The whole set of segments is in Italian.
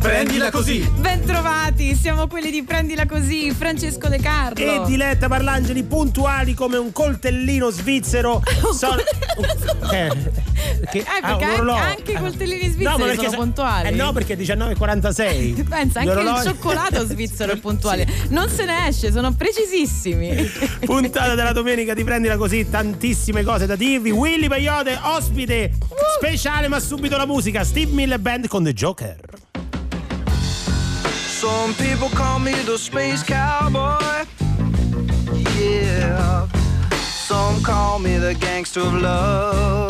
Prendila così! Bentrovati, siamo quelli di Prendila così, Francesco De Carlo. E Diletta Parlangeli puntuali come un coltellino svizzero. Sono... eh, che, eh, perché anche, anche, i coltellini svizzeri no, perché, sono puntuali. Eh no, perché 19,46. Pensa, anche il cioccolato svizzero è puntuale. sì. Non se ne esce, sono precisissimi. Puntata della domenica di Prendila così, tantissime cose da dirvi. Willy Peyote, ospite uh. speciale, ma subito la musica. Steve Miller Band con The Joker. Some people call me the space cowboy. Yeah. Some call me the gangster of love.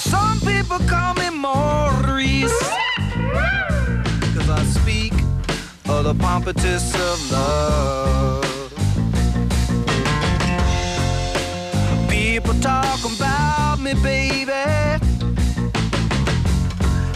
Some people call me Maurice. Cause I speak of the pompatus of love. People talk about me, baby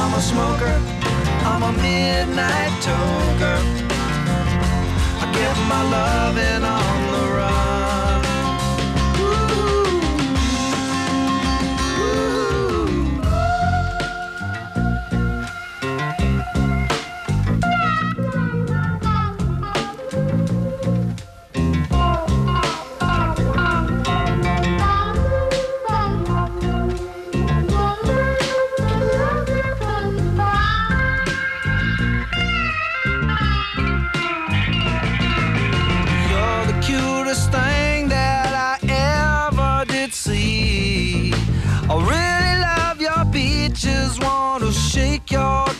I'm a smoker, I'm a midnight toker. I get my loving on the run.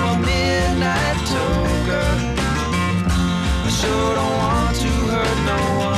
I'm a midnight toker sure don't want to hurt no one.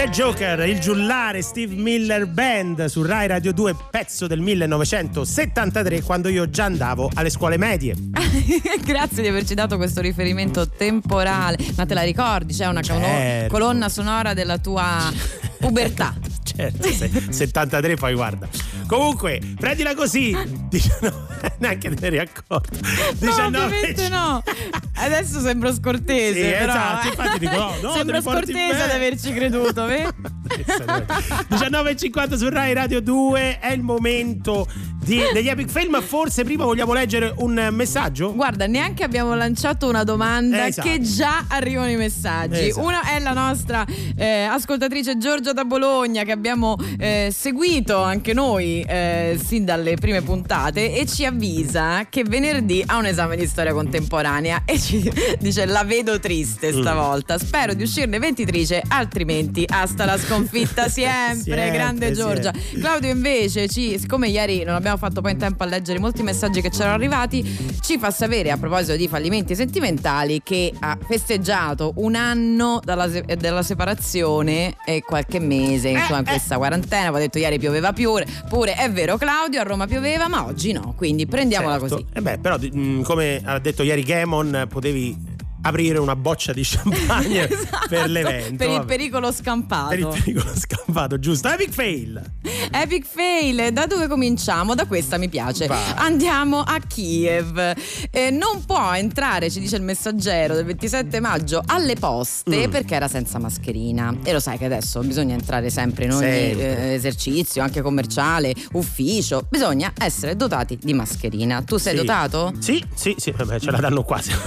The Joker, il giullare Steve Miller Band su Rai Radio 2, pezzo del 1973, quando io già andavo alle scuole medie. Grazie di averci dato questo riferimento temporale. Ma te la ricordi? C'è una certo. colonna sonora della tua pubertà. Certo, 73 poi guarda. Comunque, prendila così. 19, neanche te ne eri accorto. 19, no, no. Adesso sembro scortese. Sì, però, esatto, infatti dico no, no Sembro scortese ad averci creduto, vedi? 19.50 su Rai Radio 2 è il momento di, degli Epic Film. Forse prima vogliamo leggere un messaggio? Guarda, neanche abbiamo lanciato una domanda esatto. che già arrivano i messaggi. Esatto. Una è la nostra eh, ascoltatrice Giorgia da Bologna che abbiamo eh, seguito anche noi eh, sin dalle prime puntate e ci avvisa che venerdì ha un esame di storia contemporanea e ci dice la vedo triste mm. stavolta. Spero di uscirne ventitrice, altrimenti hasta la sconfitta sempre. sempre grande Giorgia. Sempre. Claudio invece ci, siccome ieri non abbiamo fatto poi in tempo a leggere molti messaggi che c'erano arrivati, ci fa sapere a proposito di fallimenti sentimentali che ha festeggiato un anno dalla, dalla separazione e qualche mese, insomma, in eh, questa quarantena. Avevo detto ieri pioveva pure, pure è vero Claudio, a Roma pioveva, ma oggi no, quindi prendiamola certo. così. Eh beh, però mm, come ha detto ieri Gamon, potevi aprire una boccia di champagne esatto, per l'evento. Per il pericolo scampato. Per il pericolo scampato, giusto. Epic fail. Epic fail. Da dove cominciamo? Da questa mi piace. Va. Andiamo a Kiev. Eh, non può entrare, ci dice il messaggero del 27 maggio, alle poste mm. perché era senza mascherina. E lo sai che adesso bisogna entrare sempre in ogni eh, esercizio, anche commerciale, ufficio. Bisogna essere dotati di mascherina. Tu sei sì. dotato? Sì, sì, sì. Vabbè, ce la danno quasi.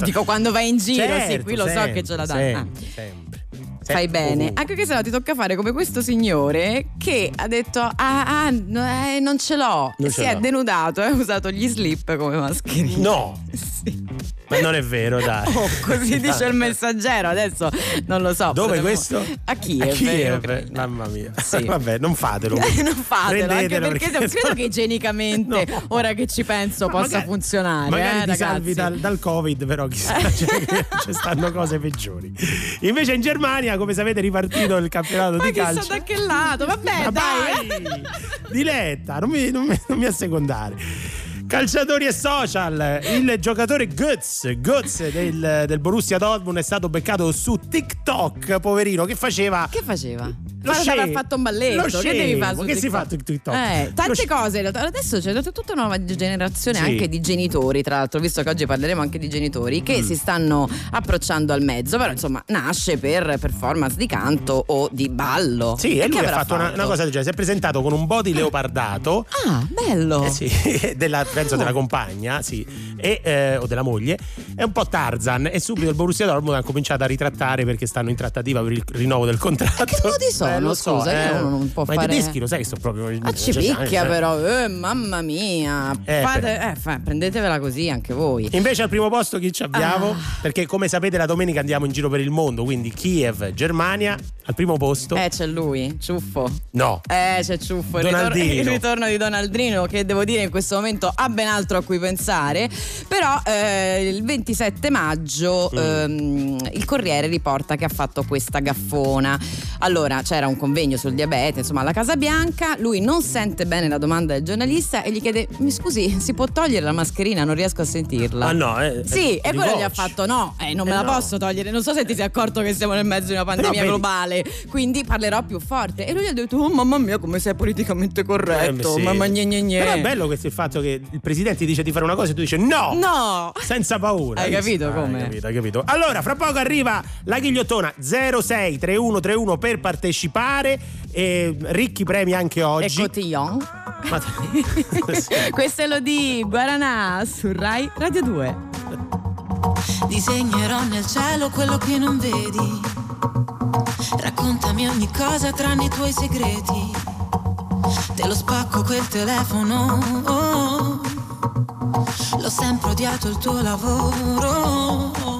dico quando vai in giro, certo, sì, qui lo sempre, so che ce la dai. Sempre, ah. sempre. Fai bene, anche che se no ti tocca fare come questo signore che ha detto: Ah, ah eh, non ce l'ho. Non si è denudato e ha usato gli slip come mascherina. No, sì. Ma non è vero, dai. Oh, così dice il messaggero, adesso non lo so. Dove potremmo... questo? A Kiev. A Kiev. Mamma mia. Sì. Vabbè, non fatelo. non fatelo, anche perché, perché credo che igienicamente, no. ora che ci penso, no, possa magari, funzionare. Magari eh, ti salvi dal, dal, Covid, però chissà, cioè, ci stanno cose peggiori. Invece in Germania, come sapete, è ripartito il campionato ma di calcio. Ma da che lato? Vabbè, ma dai. dai. Diletta, non mi, non mi, non mi assecondare. Calciatori e social, il giocatore Götz, Götz del, del Borussia Dortmund è stato beccato su TikTok, poverino, che faceva... Che faceva? Lo avrà fatto un balletto. Lo che devi fare? Che si fa su TikTok? Eh, tante cose. Adesso c'è tutta una nuova generazione sì. anche di genitori, tra l'altro, visto che oggi parleremo anche di genitori, che mm. si stanno approcciando al mezzo. Però insomma, nasce per performance di canto o di ballo. Sì, e, e lui ha fatto, fatto? Una, una, cosa del genere. Si è presentato con un body leopardato. Ah, bello. Eh sì, della, penso oh. della compagna, sì, e, eh, o della moglie. È un po' Tarzan. E subito il Borussia Dortmund ha cominciato a ritrattare perché stanno in trattativa per il rinnovo del contratto. Ma che modi sono? Eh, lo so, scusa, eh, uno non può ma fare. Ma i tedeschi lo sai che sto proprio. Ah, ci picchia, però, eh, mamma mia. Eh, Fate, eh, fa, prendetevela così anche voi. Invece al primo posto chi ci abbiamo? Ah. Perché come sapete la domenica andiamo in giro per il mondo, quindi Kiev, Germania, al primo posto. Eh, c'è lui, Ciuffo. No. Eh, c'è Ciuffo. Il ritorno, il ritorno, di Donaldino, che devo dire in questo momento ha ben altro a cui pensare. Però eh, il 27 maggio mm. ehm, il Corriere riporta che ha fatto questa gaffona. Allora, c'era un convegno sul diabete, insomma, alla Casa Bianca. Lui non sente bene la domanda del giornalista e gli chiede: Mi scusi, si può togliere la mascherina? Non riesco a sentirla. Ah, no, eh, Sì, e quello gli ha fatto: No, eh, non me la no. posso togliere. Non so se ti sei accorto che siamo nel mezzo di una pandemia Però, globale, quindi parlerò più forte. E lui gli ha detto: Oh, mamma mia, come sei politicamente corretto. Eh, sì. Mamma gne, gne, gne. Però è bello questo il fatto che il presidente dice di fare una cosa e tu dici no! No! Senza paura. Hai capito ah, come? Hai capito, hai capito. Allora, fra poco arriva la ghigliottona 063131 per partecipare. E ricchi premi anche oggi. E cotillon. Ma... Questo è lo di Guaranà su Rai Radio 2. Disegnerò nel cielo quello che non vedi. Raccontami ogni cosa tranne i tuoi segreti. Te lo spacco quel telefono. Oh, l'ho sempre odiato il tuo lavoro.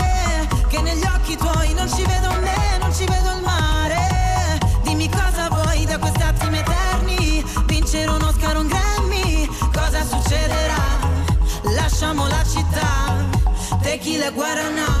tequila guarana,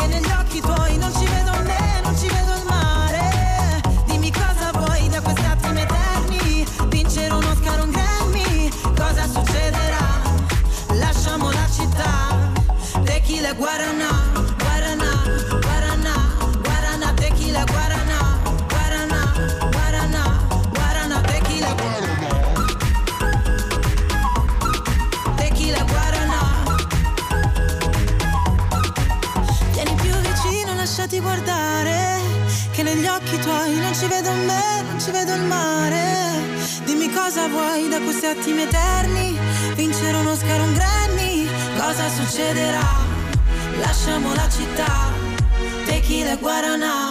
che negli occhi tuoi non ci vedo me, non ci vedo il mare. Dimmi cosa vuoi da questi attimi eterni, vincere uno Oscar, un Grammy, cosa succederà? Lasciamo la città, tequila e guaranà. Occhi tuoi non ci vedo me, non ci vedo il mare. Dimmi cosa vuoi da questi attimi eterni. Vincere uno Oscar, un Grammy Cosa succederà? Lasciamo la città Tequila e Guaranà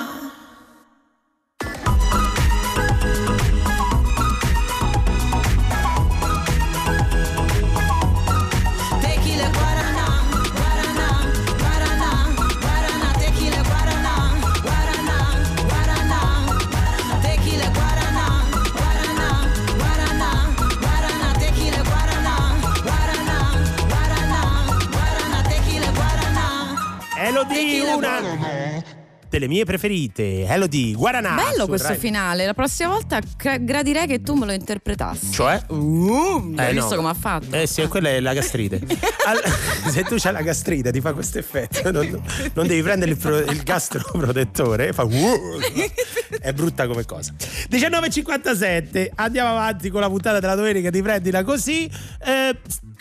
delle mie preferite, Elodie, Guaranà. Bello questo Rai. finale, la prossima volta gradirei che tu me lo interpretassi. Cioè? Uh, hai eh, visto no. come ha fatto? Eh sì, quella è la gastrite. All- se tu c'hai la gastrite ti fa questo effetto, non, non devi prendere il, pro- il gastroprotettore, fa uh, è brutta come cosa. 19.57, andiamo avanti con la puntata della domenica di Prendila Così. Eh,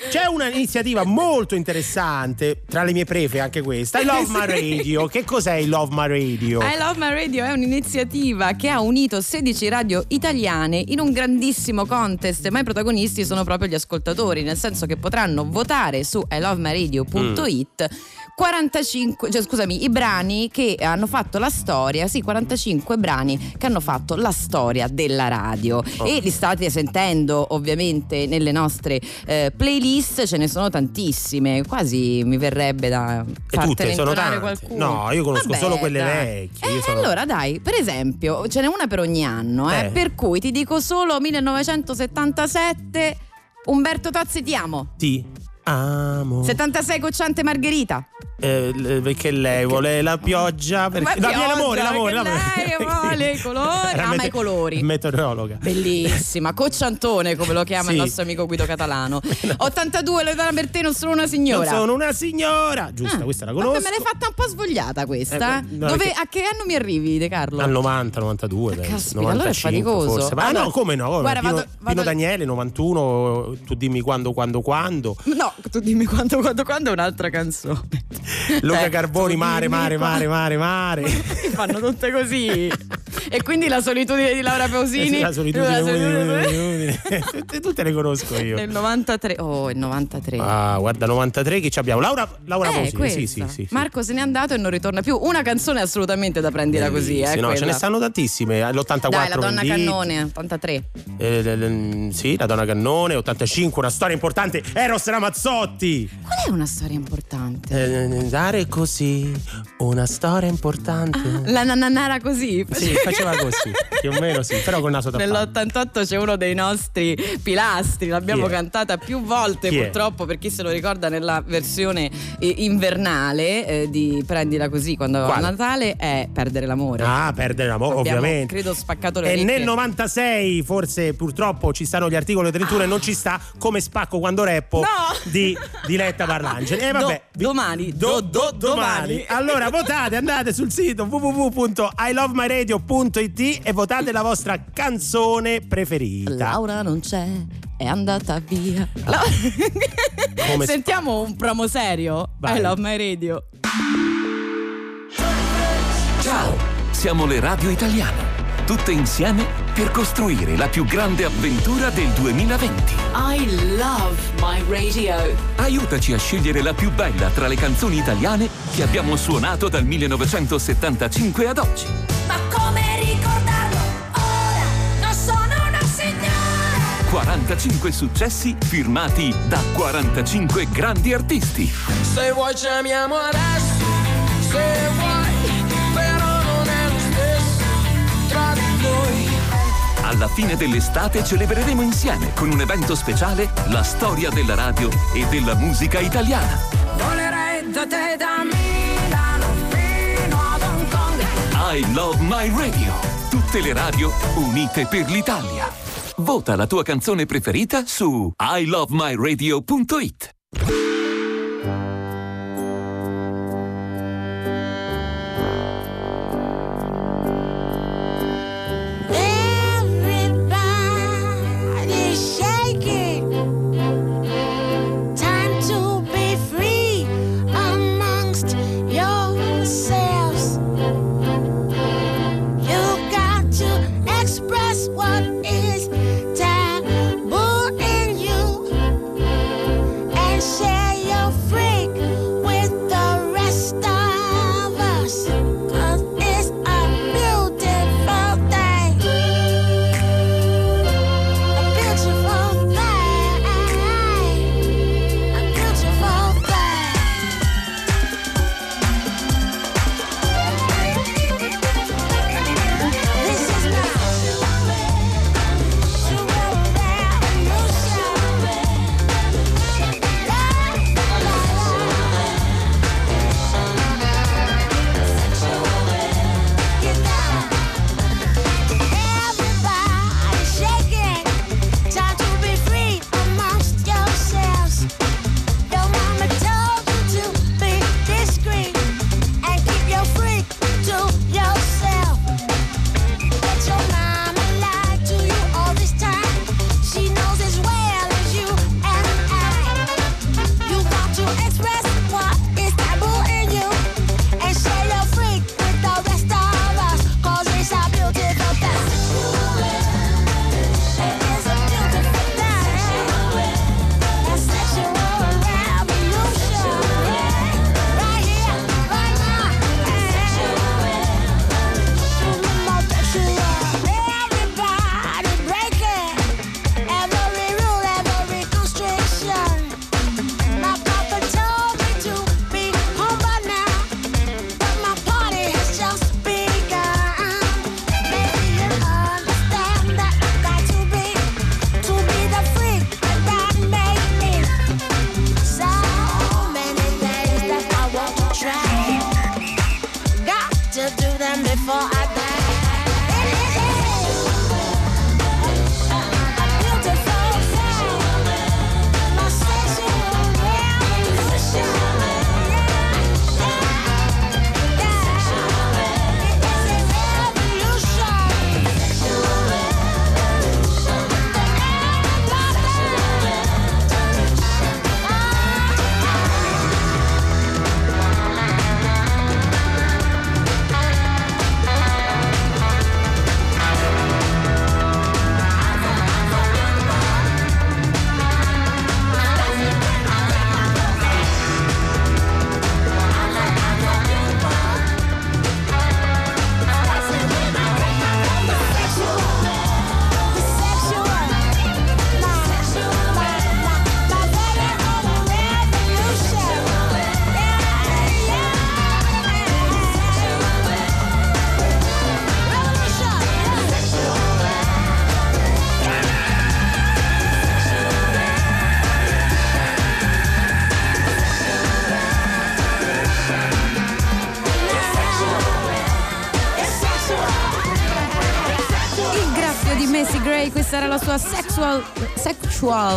c'è un'iniziativa molto interessante, tra le mie prefe anche questa, I Love My Radio. Che cos'è il Love My Radio? I Love My Radio è un'iniziativa che ha unito 16 radio italiane in un grandissimo contest, ma i protagonisti sono proprio gli ascoltatori, nel senso che potranno votare su ilovemyradio.it mm 45, cioè scusami, i brani che hanno fatto la storia, sì, 45 brani che hanno fatto la storia della radio oh. e li state sentendo ovviamente nelle nostre eh, playlist, ce ne sono tantissime, quasi mi verrebbe da e tutte sono tante. qualcuno. No, io conosco Vabbè, solo quelle dai. vecchie. Eh, sono... Allora dai, per esempio, ce n'è una per ogni anno, eh, eh. per cui ti dico solo 1977 Umberto Tozzi ti amo. Ti amo. 76 Cocciante Margherita. Eh, perché lei vuole la pioggia? Perché no, pioggia, l'amore, l'amore, l'amore. lei vuole i colori ama i colori. meteorologa. Bellissima Cocciantone come lo chiama sì. il nostro amico Guido Catalano. 82 Loredana Berteno sono una signora. non sono una signora. Giusta ah, questa la conosco. me l'hai fatta un po' svogliata questa? Eh, no, Dove, a che anno mi arrivi De Carlo? al 90 92 dai, Caspita, 95, allora è faticoso. forse. ma allora, no come no guarda, Pino, vado, vado Pino Daniele 91 tu dimmi quando quando quando. No tu dimmi quando quando quando è un'altra canzone Luca eh, Carboni, mare, mare, mare, mare, mare. Fanno tutte così. e quindi la solitudine di Laura Pausini. Eh sì, la solitudine, la solitudine, solitudine. tutte le conosco io. Nel 93. Oh, il 93. Ah, guarda, 93 che ci abbiamo. Laura, Laura eh, Pausini. Sì, sì, sì, Marco se n'è andato e non ritorna più. Una canzone assolutamente da prendere così. Eh, no, ce ne stanno tantissime. L'84. Dai, la donna cannone, 83. Eh, sì, la donna cannone, 85, una storia importante. Eros Ramazzotti. Qual è una storia importante? Eh, dare così una storia importante. Ah, la nananara così. Sì, faceva così, più o meno sì, però con il naso tappato. Nell'88 c'è uno dei nostri pilastri, l'abbiamo cantata più volte purtroppo, per chi se lo ricorda nella versione eh, invernale eh, di Prendila così quando a Natale è Perdere l'amore. Ah, Perdere l'amore, Abbiamo, ovviamente. Credo spaccato le E nel 96 forse purtroppo ci stanno gli articoli 31 ah. e non ci sta come spacco quando reppo no. Di Diletta Parlangeli. E vabbè, do, domani, do, do, do, domani. Allora votate, andate sul sito www.ilovemyradio.it e votate la vostra canzone preferita. Laura non c'è, è andata via. La... Sentiamo un promo serio. Vai. I Love My Radio. Ciao, siamo le radio italiane. Tutte insieme per costruire la più grande avventura del 2020. I love my radio. Aiutaci a scegliere la più bella tra le canzoni italiane che abbiamo suonato dal 1975 ad oggi. Ma come ricordarlo ora? Non sono una signora! 45 successi firmati da 45 grandi artisti. Se vuoi chiamiamo adesso, se vuoi, Alla fine dell'estate celebreremo insieme con un evento speciale la storia della radio e della musica italiana. Volerei da te da Milano fino ad Hong Kong. I Love My Radio. Tutte le radio unite per l'Italia. Vota la tua canzone preferita su ilovemyradio.it.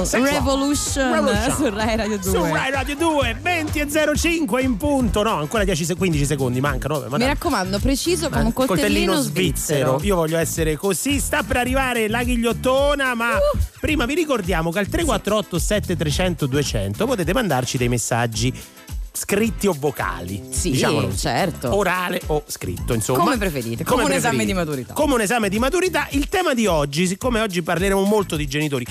sexual, Sexual revolution, Revolution. su Rai Radio 2. Su Rai Radio 2, 20 e 05 in punto. No, ancora 10 se- 15 secondi mancano. ma Mi dai. raccomando, preciso come un Eh, coltellino, svizzero. Io voglio essere così. Sta per arrivare la ghigliottona, ma Uh. prima vi ricordiamo che al 348 7300 200 potete mandarci dei messaggi scritti o vocali. Sì, diciamolo certo. Orale o scritto, insomma. Come preferite, come un esame di maturità. Come un esame di maturità. Il tema di oggi, siccome oggi parleremo molto di genitori,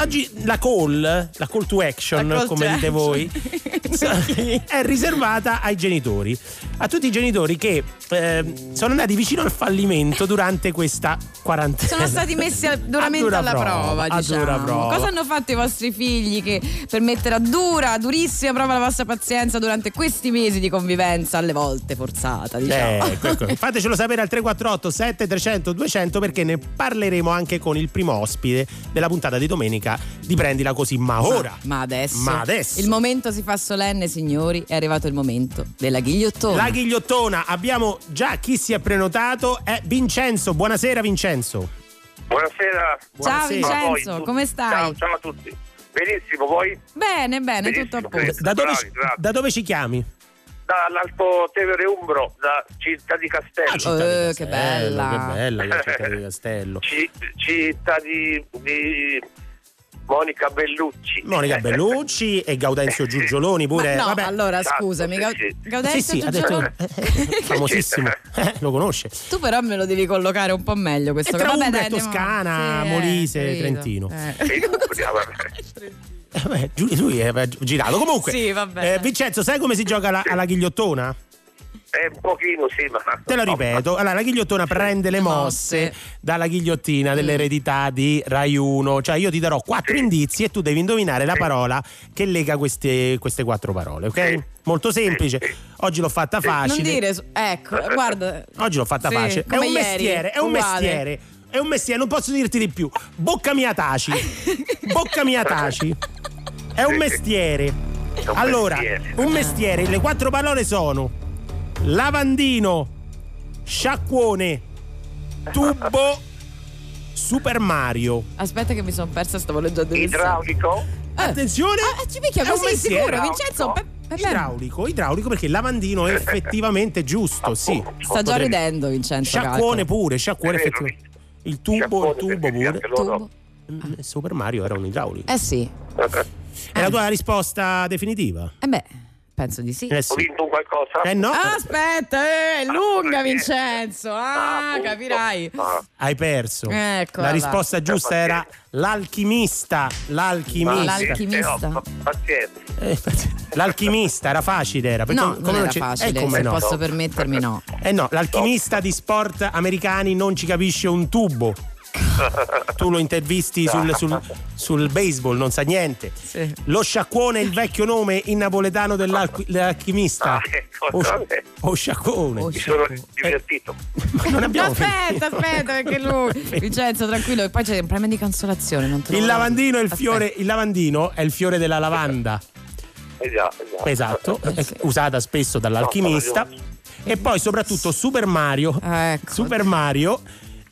oggi la call, la call to action, call come to dite action. voi, è riservata ai genitori. A tutti i genitori che eh, sono andati vicino al fallimento durante questa quarantena. Sono stati messi a- duramente dura alla prova, a diciamo. dura prova. Cosa hanno fatto i vostri figli che per mettere a dura, durissima prova la vostra pazienza durante questi mesi di convivenza, alle volte forzata, diciamo? Ecco, ecco. Fatecelo sapere al 348 7300 200 perché ne parleremo anche con il primo ospite della puntata di domenica di Prendila Così. Ma ora, Ma adesso, Ma adesso. il momento si fa solenne, signori. È arrivato il momento della ghigliottona. la ghigliottona, abbiamo già chi si è prenotato, è Vincenzo. Buonasera Vincenzo. Buonasera. Ciao Buonasera. voi Vincenzo, come stai? Ciao, ciao a tutti. Benissimo, voi? Bene, bene, tutto a Benissimo, posto. Da dove, Bravi, bravi. da dove ci chiami? Dall'Alto Tevere Umbro, da Città di Castello. Ah, Città di Eh, Castello, che bella. Che bella Città di Castello. Ci- città di, di Monica Bellucci. Monica Bellucci e Gaudenzio Giugioloni pure. Ma no, Vabbè. allora scusami, sì. Gaudenzio Sì, sì, ha detto Giugioloni- eh, famosissimo, eh, lo conosce. Tu però me lo devi collocare un po' meglio questo E tra Vabbè, dai, Toscana, Sì, eh, Molise, capito. Trentino. Eh. Eh, beh, lui è eh, girato. Comunque, Sì, vabbè. eh, Vincenzo, sai come si gioca alla, alla ghigliottona? È un pochino, sì, ma... Te lo ripeto. Allora, la ghigliottona prende le mosse dalla ghigliottina dell'eredità di Rai 1. Cioè, io ti darò quattro indizi e tu devi indovinare la parola che lega queste, queste quattro parole, ok? Sì. Molto semplice. Oggi l'ho fatta facile. Non dire, ecco, guarda. Oggi l'ho fatta Sì, facile. È un ieri, mestiere, è un uguale. mestiere. È un mestiere, non posso dirti di più. Bocca mia taci. Bocca mia taci. È un mestiere. Allora, mestiere. un mestiere, le quattro parole sono lavandino, sciacquone, tubo, Super Mario. Aspetta che mi sono persa, stavo leggendo il. Idraulico? Eh. Attenzione! Ah, ci picchia così sicuro, Vincenzo. pe- pe- pe- Idraulico, idraulico perché il lavandino è effettivamente giusto, sì. Sta già ridendo, Vincenzo. Sciacquone calcola. pure, sciacquone effettivamente. Il tubo, il tubo pure. Tubo. Mm, Super Mario era un idraulico. Eh sì. È la tua risposta definitiva? Eh beh, penso di sì. Eh Ho sì. vinto un qualcosa? Eh no, Aspetta, eh, è lunga, Ah, Vincenzo. Ah, appunto. capirai. Ah, hai perso. Eccola La risposta giusta era l'alchimista. L'alchimista. L'alchimista. eh, no, pazienza. Eh, L'alchimista era facile, era. perché No, come non era ci- facile. Eh, come Se no? posso permettermi, no. Eh no, l'alchimista di sport americani non ci capisce un tubo. Tu lo intervisti sul, sul- sul baseball, non sa niente. Sì. Lo sciacquone è il vecchio nome in napoletano dell'alqui- dell'alchimista. Ah, ecco, O, o sciacquone. O Mi sono divertito. Ma non No, abbiamo aspetta, finito. aspetta, perché lui. Vincenzo, tranquillo, e poi c'è un premio di consolazione. Non te Il lavandino, è il, fiore, il lavandino è il fiore della lavanda. Esatto, esatto. Esatto, è usata spesso dall'alchimista. No, E poi soprattutto Super Mario. Ecco. Super Mario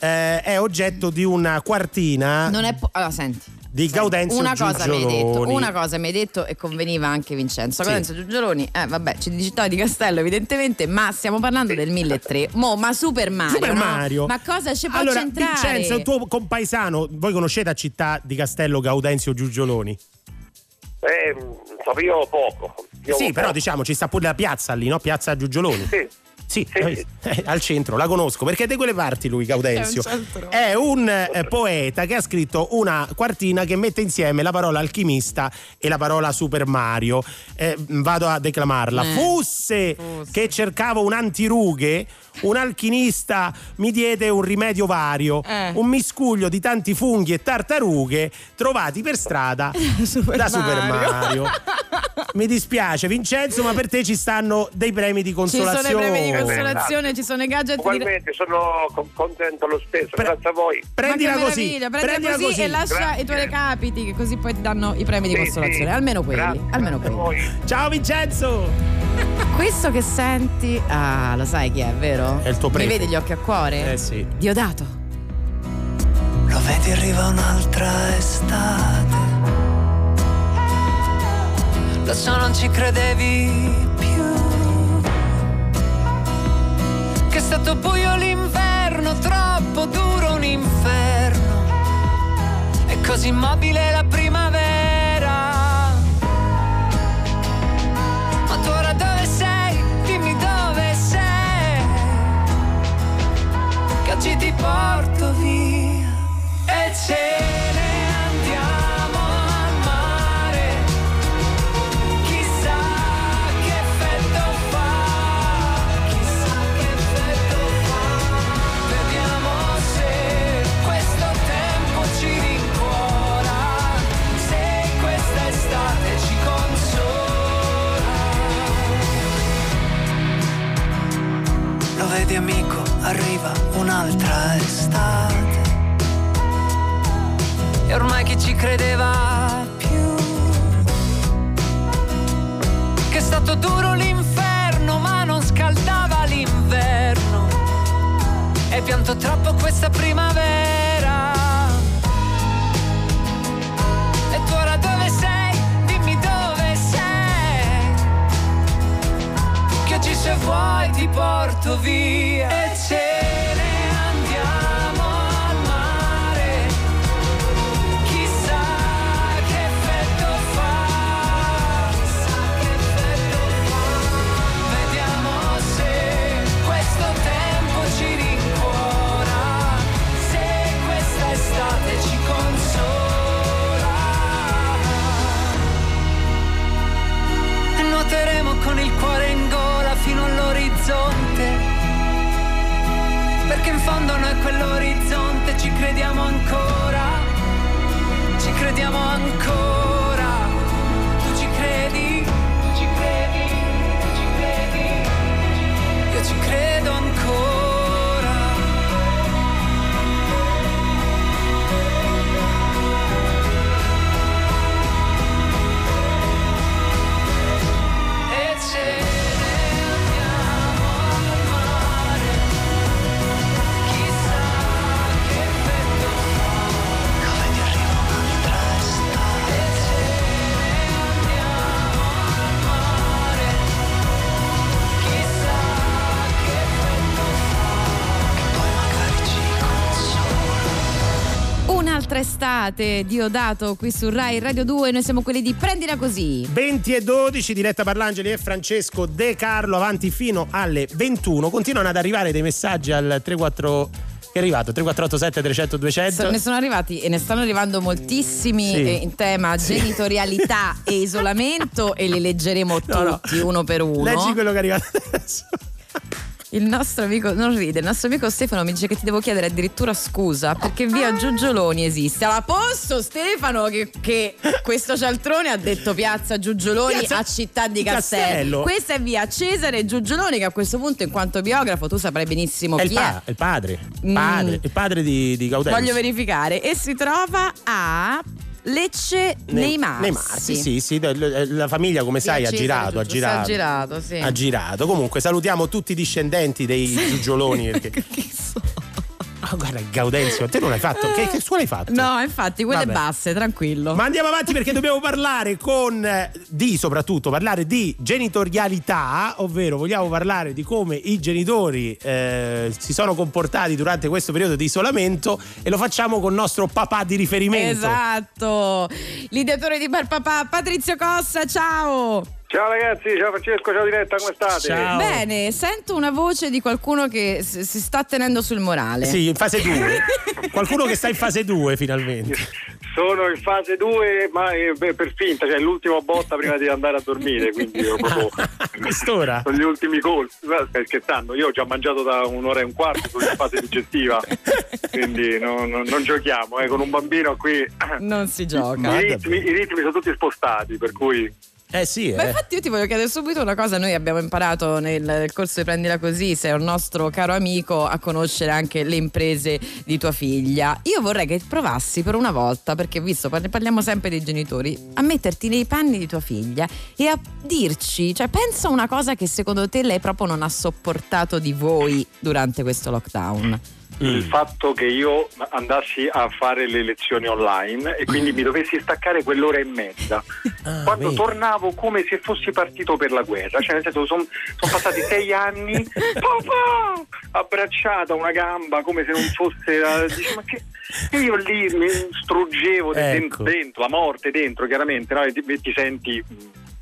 eh, è oggetto di una quartina Non è. po- allora, senti. di Gaudenzio Una cosa mi hai detto, Giugioloni. una cosa mi hai detto e conveniva anche Vincenzo. Sì. Gaudenzio Giugioloni, eh vabbè, ci di città di Castello evidentemente, ma stiamo parlando del 1300. Mo, ma Super Mario, Super no? Mario. Ma cosa ci può allora, c'entrare? Vincenzo, il tuo compaesano, voi conoscete a città di Castello Gaudenzio Giugioloni? Eh, so, io poco. Io sì, poco. però diciamo ci sta pure la piazza lì, no? Piazza Giugioloni. Sì. Sì, Sì, eh, eh, al centro, la conosco perché è di quelle parti lui, Gaudenzio. È un. È un eh, poeta che ha scritto una quartina che mette insieme la parola alchimista e la parola Super Mario. Eh, vado a declamarla. Eh, Fosse fosse. che cercavo un antirughe, un alchimista mi diede un rimedio vario, Eh. un miscuglio di tanti funghi e tartarughe trovati per strada Super da Super Mario. Mario. Mi dispiace Vincenzo, ma per te ci stanno dei premi di Ci sono i consolazione. premi di consolazione, ci sono i gadget di Ugualmente sono con- contento lo stesso, Pre- grazie a voi. Prendila così, prendila prendila così, così. e lascia Grazie. i tuoi recapiti che così poi ti danno i premi di Sì, consolazione, sì. almeno quelli, Grazie, almeno quelli. Ciao Vincenzo! Questo che senti, ah, lo sai chi è, vero? È il tuo Mi prete. vedi gli occhi a cuore? Eh sì. Diodato. Lo vedi arriva un'altra estate Lassù non ci credevi più Che è stato buio l'inverno Troppo duro un inferno. E così immobile la primavera estate, Diodato qui su Rai Radio 2, noi siamo quelli di Prendila Così. 20 e 12, diretta Parlangeli e Francesco De Carlo avanti fino alle 21. Continuano ad arrivare dei messaggi al 34 che è arrivato 3487 300 200. So- ne sono arrivati e ne stanno arrivando moltissimi Sì. eh, in tema genitorialità e isolamento e li leggeremo No, no. tutti uno per uno. Leggi quello che è arrivato adesso. Il nostro amico, non ride, il nostro amico Stefano mi dice che ti devo chiedere addirittura scusa perché via Giugioloni esiste. Ma posto Stefano che, che questo cialtrone ha detto piazza Giugioloni Piazza- a Città di Castello. Castello. Questa è via Cesare Giugioloni che a questo punto in quanto biografo tu saprai benissimo È il, chi pa- è. il padre, Mm. padre, il padre di, di Gaudenz. Voglio verificare. E si trova a Lecce nei, Marsi. Nei Marsi, sì, sì. La famiglia, come sai, ha girato, ha girato. Ha girato, sì. Ha girato. Comunque salutiamo tutti i discendenti dei giugioloni. Perché... Che so. Ah, guarda, Gaudenzio, te non l'hai fatto? Che, che scuola hai fatto? No, infatti, quelle Vabbè. basse, tranquillo. Ma andiamo avanti perché dobbiamo parlare con eh, di soprattutto parlare di genitorialità, ovvero vogliamo parlare di come i genitori eh, si sono comportati durante questo periodo di isolamento e lo facciamo con il nostro papà di riferimento. Esatto. L'ideatore di Bar Papà, Patrizio Cossa, ciao. Ciao ragazzi, ciao Francesco, ciao Diretta, come state? Ciao. Bene, sento una voce di qualcuno che s- si sta tenendo sul morale. Sì, in fase 2. Qualcuno che sta in fase 2 finalmente. Sono in fase 2, ma eh, beh, per finta, cioè l'ultima botta prima di andare a dormire, quindi io proprio... Quest'ora? Sono gli ultimi colpi, stai scherzando, io ho già mangiato da un'ora e un quarto, sono in fase digestiva, quindi non, non- non giochiamo, eh, con un bambino qui Non si i gioca. ritmi, i ritmi sono tutti spostati, per cui... Eh sì, Ma eh. infatti io ti voglio chiedere subito una cosa, noi abbiamo imparato nel, nel corso di Prendila Così, sei un nostro caro amico, a conoscere anche le imprese di tua figlia. Io vorrei che provassi per una volta, perché visto, parli- parliamo sempre dei genitori, a metterti nei panni di tua figlia e a dirci, cioè pensa a una cosa che secondo te lei proprio non ha sopportato di voi durante questo lockdown. Il fatto che io andassi a fare le lezioni online e quindi mi dovessi staccare quell'ora e mezza Ah, quando vedi. tornavo come se fossi partito per la guerra cioè nel senso sono passati sei anni papà abbracciata una gamba come se non fosse la- dici, ma che io lì mi struggevo Ecco. dentro la morte dentro chiaramente no? e ti, ti senti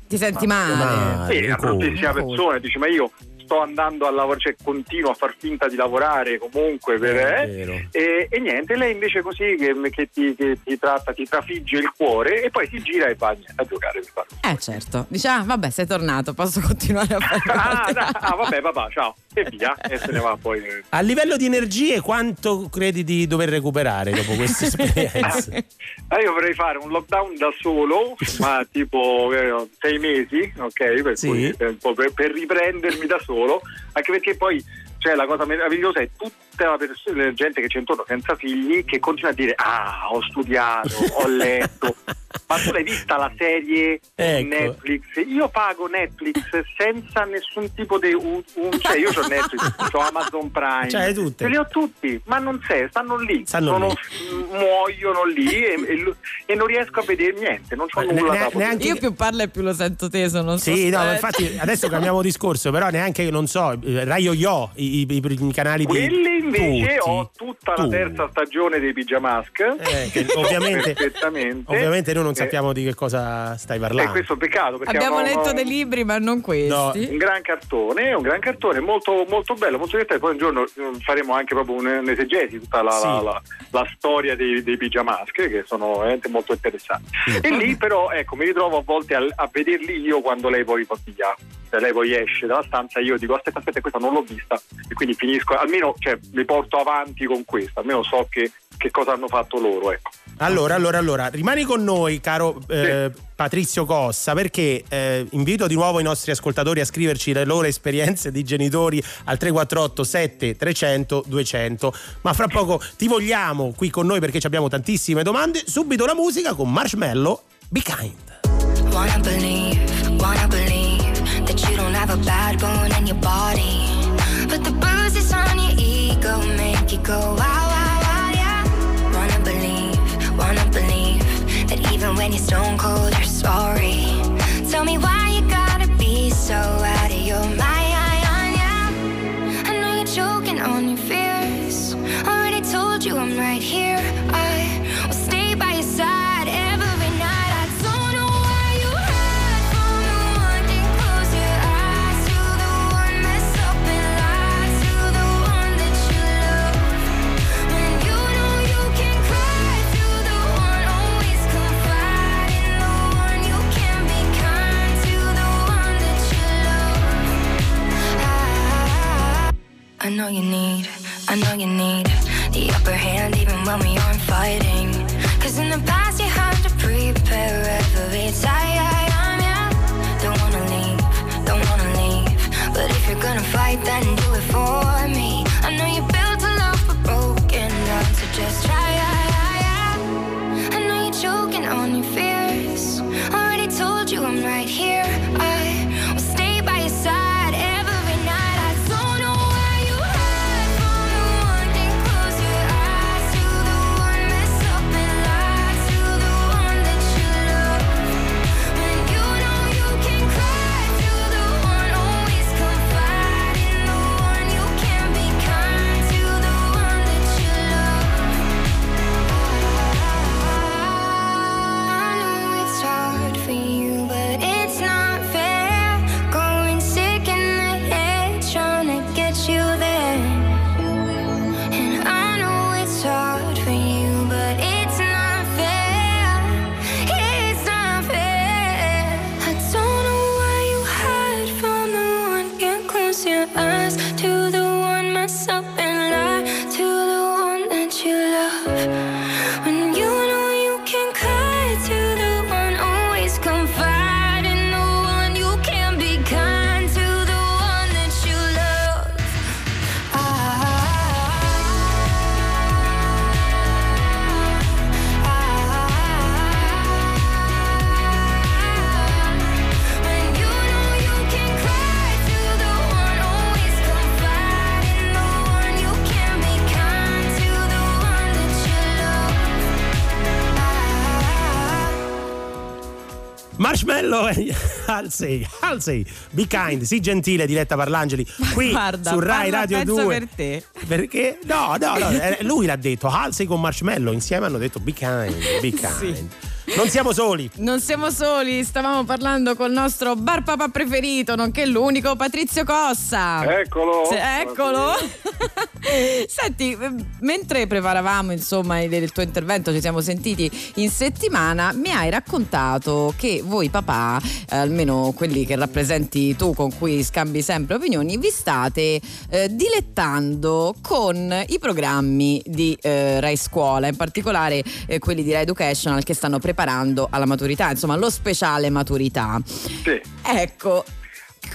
Ti senti male? male. sì, come? bruttissima persona dici ma io sto andando a lavorare cioè continuo a far finta di lavorare comunque per, eh, vero. e, e niente, lei invece così che, che ti, che ti tratta, ti trafigge il cuore e poi si gira e va a giocare. Eh certo, dice ah vabbè sei tornato, posso continuare a fare Ah, da- ah, vabbè papà, ciao, e via, e se ne va poi. A livello di energie, quanto credi di dover recuperare dopo questa esperienza? Ah, io vorrei fare un lockdown da solo, ma tipo eh, sei mesi, ok? Per, Sì. cui, eh, un po' per- per riprendermi da solo, anche perché poi Cioè la cosa meravigliosa è tutta la, pers- la gente che c'è intorno senza figli che continua a dire ah ho studiato, ho letto. Ma tu l'hai vista la serie Ecco. Netflix? Io pago Netflix senza nessun tipo di... un- un- cioè io ho Netflix, ho Amazon Prime. C'hai tutte. Ce li ho tutti, ma non sei, stanno lì. Stanno Sono- lì. muoiono lì e, e- e non riesco a vedere niente, non c'ho Ne- nulla ne- da neanche- Io più parlo e più lo sento teso, non so. Sì, no, infatti adesso cambiamo discorso, però neanche, non so, eh, Rai Yo, i, i- i canali di... Invece tutti. ho tutta la Tu. terza stagione dei Pigiamask. Eh, che ovviamente, perfettamente. ovviamente noi non Eh, sappiamo di che cosa stai E parlando. questo è un peccato perché Abbiamo hanno- letto dei libri, ma non questi. No. un gran cartone, un gran cartone molto, molto bello, molto divertente. Poi un giorno eh, faremo anche proprio un- un'esegesi di tutta la, Sì. la- la- la storia dei, dei Pigiamask che sono veramente molto interessanti. E lì però ecco mi ritrovo a volte a, a vederli io quando lei poi via. Cioè, lei poi esce dalla stanza io dico aspetta aspetta questa non l'ho vista e quindi finisco almeno cioè, mi porto avanti con questa almeno so che, che cosa hanno fatto loro ecco. Allora, allora, allora, rimani con noi, caro eh, Patrizio Cossa, perché eh, invito di nuovo i nostri ascoltatori a scriverci le loro esperienze di genitori al 348 7 300 200. Ma fra poco ti vogliamo qui con noi perché ci abbiamo tantissime domande. Subito la musica con Marshmallow, Be Kind. Wanna believe, wanna believe that you don't have a bad bone in your body. But the bruises on your ego make you go wow, wow, wow, yeah. Wanna believe, wanna believe that even when you're stone cold, you're sorry. Tell me why you gotta be so I, know you need, I know you need the upper hand even when we aren't fighting. Cause in the past Halsey, Halsey, Be Kind, sii gentile, Diletta Parlangeli, qui Guarda, su Rai Radio pezzo 2. per te. Perché? No, no, no, eh, lui l'ha detto, Halsey con Marshmallow insieme hanno detto Be Kind, Be Kind. Non siamo soli. Non siamo soli, stavamo parlando col nostro bar papà preferito, nonché l'unico Patrizio Cossa. Eccolo. Se- eccolo. Senti, mentre preparavamo insomma il, il tuo intervento, ci siamo sentiti in settimana, mi hai raccontato che voi papà, eh, almeno quelli che rappresenti tu con cui scambi sempre opinioni, vi state eh, dilettando con i programmi di eh, Rai Scuola, in particolare eh, quelli di Rai Educational che stanno preparando alla maturità, insomma lo speciale maturità. Sì. Ecco,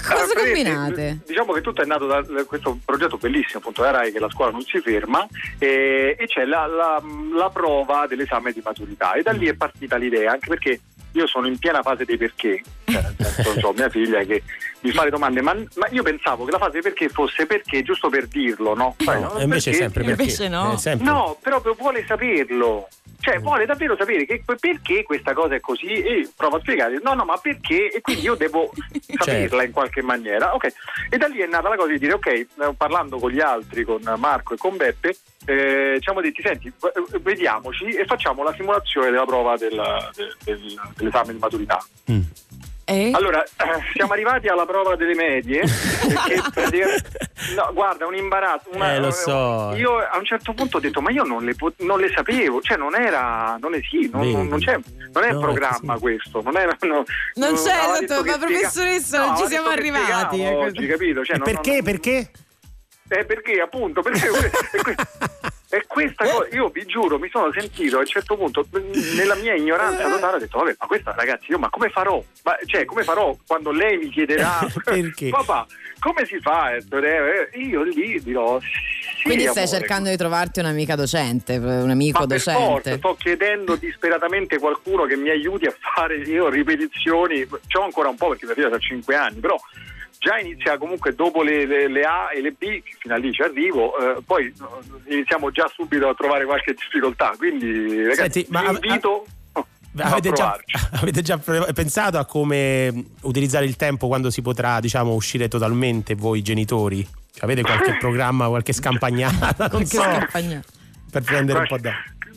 Cosa praticamente, combinate? Diciamo che tutto è nato da questo progetto bellissimo appunto della RAI che la scuola non si ferma e, e c'è la, la- la prova dell'esame di maturità e da lì è partita l'idea anche perché io sono in piena fase dei perché cioè, so, mia figlia che mi fa le domande ma, ma io pensavo che la fase dei perché fosse perché giusto per dirlo no? Sai, No, no? e invece Perché- sempre perché. Invece no. È sempre- No, proprio vuole saperlo. Cioè, vuole davvero sapere che, perché questa cosa è così e prova a spiegare. No, no, ma perché? E quindi io devo saperla Certo. in qualche maniera. Ok. E da lì è nata la cosa di dire, ok, eh, parlando con gli altri, con Marco e con Beppe, eh, ci siamo detti, senti, v- vediamoci e facciamo la simulazione della prova del- del- del- dell'esame di maturità. Mm. Eh? Allora, eh, siamo arrivati alla prova delle medie, no, guarda, un imbarazzo. una- Eh, lo so. Io a un certo punto ho detto, ma io non le, non le sapevo, cioè non era, non è sì, non, non- non c'è, non è No, programma sì. questo, non era... no- Non no, c'è, esatto, ma professoressa, non No, ci siamo arrivati, oggi, capito? Cioè, non- perché? non- Perché? eh, perché appunto, perché è questa cosa, io vi giuro, mi sono sentito a un certo punto, nella mia ignoranza totale, ho detto, vabbè, ma questa ragazzi, io ma come farò? Ma, cioè, come farò quando lei mi chiederà, Perché? papà, come si fa? Ettore?" Eh, Io lì dirò, sì, Quindi stai amore. cercando di trovarti un'amica docente, un amico Ma per forza, docente. sto chiedendo disperatamente qualcuno che mi aiuti a fare io ripetizioni. C'ho ancora un po' perché mia figlia ha 5 anni, però già inizia comunque dopo le, le- le A e le B, fino a lì ci arrivo, eh, poi eh, iniziamo già subito a trovare qualche difficoltà. Quindi ragazzi, Senti, ma vi a- invito a Avete già, avete già pensato a come utilizzare il tempo quando si potrà, diciamo, uscire totalmente voi genitori? Cioè, avete qualche programma, qualche scampagnata, non so, scampagna- per prendere un po' da...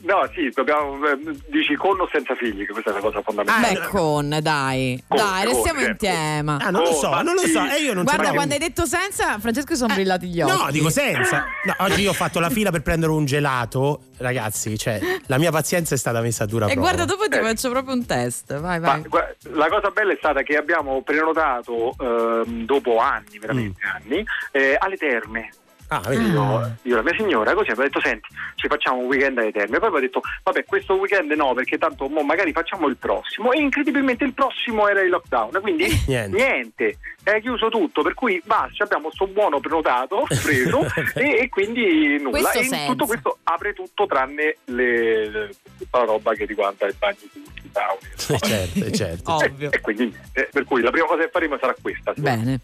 No, sì, dobbiamo, eh, dici con o senza figli, che questa è la cosa fondamentale. Beh, con, dai, Con, dai, con, restiamo in certo. tema. Ah, non lo so, ma non lo sì. so, e io non Guarda, quando hai detto senza, Francesco sono brillati gli occhi. No, dico senza. No, oggi io ho fatto la fila per prendere un gelato, ragazzi, cioè, la mia pazienza è stata messa a dura E prova. guarda, dopo ti Eh. faccio proprio un test. Vai, Ma vai. gua- la cosa bella è stata che abbiamo prenotato ehm, dopo anni, veramente anni, eh, alle terme. Ah, vedi? Io, io e la mia signora così abbiamo detto senti ci facciamo un weekend alle terme poi abbiamo detto vabbè questo weekend no perché tanto mo magari facciamo il prossimo e incredibilmente il prossimo era il lockdown quindi Niente. niente, è chiuso tutto per cui basta abbiamo sto buono prenotato preso e, e quindi nulla Questo e tutto questo apre tutto tranne le, le- tutta la roba che riguarda i bagni tutti i tavoli certo, eh, certo. Ovvio. e, e quindi niente. per cui la prima cosa che faremo sarà questa Bene.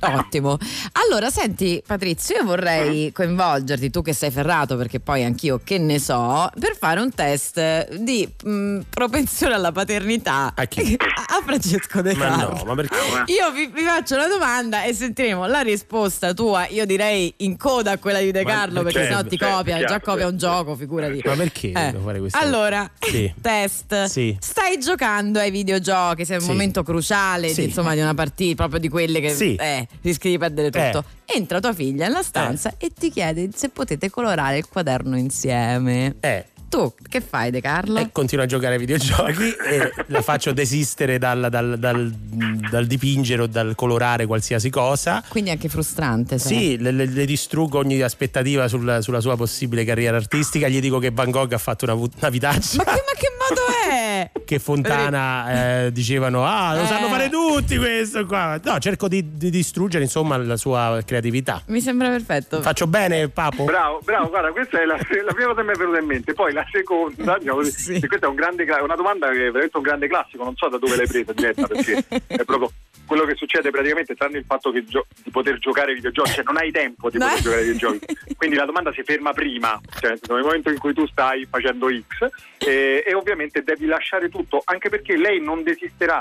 Ottimo. Allora, senti Patrizio, io vorrei coinvolgerti, tu che sei ferrato, perché poi anch'io che ne so, per fare un test di mh, propensione alla paternità A chi? a Francesco De Ma Carlo. no, ma perché? Io vi, vi faccio una domanda e sentiremo la risposta tua, io direi in coda a quella di De Ma Carlo, perché certo, sennò ti certo, copia, già copia un certo. gioco, figurati. Ma perché Eh, devo fare questa Allora, Sì. test. Sì. Stai giocando ai videogiochi, sei un Sì. momento cruciale di, insomma, di una partita, proprio di quelle che Sì. eh, rischi di perdere tutto. Entra tua figlia nella stanza e ti chiede se potete colorare il quaderno insieme. Eh, Tu che fai, De Carlo? e continuo a giocare ai videogiochi e la faccio desistere dal, dal- dal- dal dipingere o dal colorare qualsiasi cosa. Quindi anche frustrante. sai? Sì, le, le- le distruggo ogni aspettativa sul- sulla sua possibile carriera artistica. Gli dico che Van Gogh ha fatto una, una vitaccia. Ma che, ma che modo è? che Fontana eh, dicevano ah lo Eh. sanno fare tutti questo qua no cerco di, di distruggere insomma la sua creatività Mi sembra perfetto. faccio bene Papo? Bravo, bravo, guarda, questa è la, la prima cosa che mi è venuta in mente. Poi la seconda, diciamo così, Sì. e questa è un grande, una domanda che è veramente un grande classico, non so da dove l'hai presa diretta, perché è proprio quello che succede praticamente, tranne il fatto che gio- di poter giocare ai videogiochi, cioè non hai tempo di No. poter giocare ai videogiochi. Quindi la domanda si ferma prima, cioè nel momento in cui tu stai facendo X, e, e ovviamente devi lasciare tutto, anche perché lei non desisterà,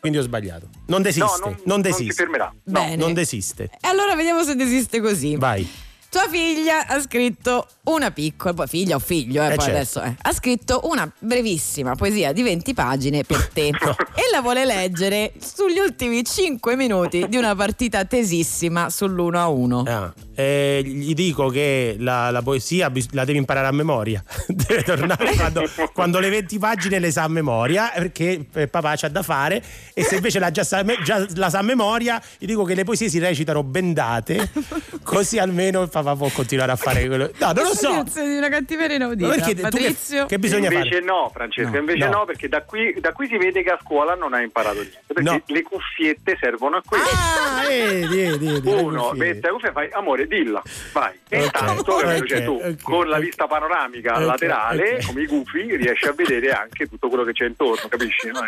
quindi ho sbagliato non desiste No, non- non, non desiste si fermerà. No, Bene. non desiste E allora vediamo se desiste così. vai Tua figlia ha scritto una piccola, poi figlia o figlio, eh, Eh, poi certo. adesso eh, ha scritto una brevissima poesia di 20 pagine per te e la vuole leggere sugli ultimi 5 minuti di una partita tesissima sull'1 a 1. Ah, eh, gli dico che la, la poesia la devi imparare a memoria deve tornare quando, quando le 20 pagine le sa a memoria perché eh, papà c'ha da fare e se invece la, già sa, già la sa a memoria gli dico che le poesie si recitano bendate così almeno il può continuare a fare quello. No, non lo so. Di una cattiveria inaudita. Perché tu che- Patrizio. che bisogna invece fare? no, Francesco, No, invece no. no. perché da qui, da qui si vede che a scuola non hai imparato niente. Perché No. le cuffiette servono a questo. Ah, vedi, vedi, vedi, le Uno mette la cuffia e fai amore, dilla, vai. E Ok, intanto, capito? Cioè, tu ok, con la vista panoramica laterale, come i gufi, riesci a vedere anche tutto quello che c'è intorno, capisci? No?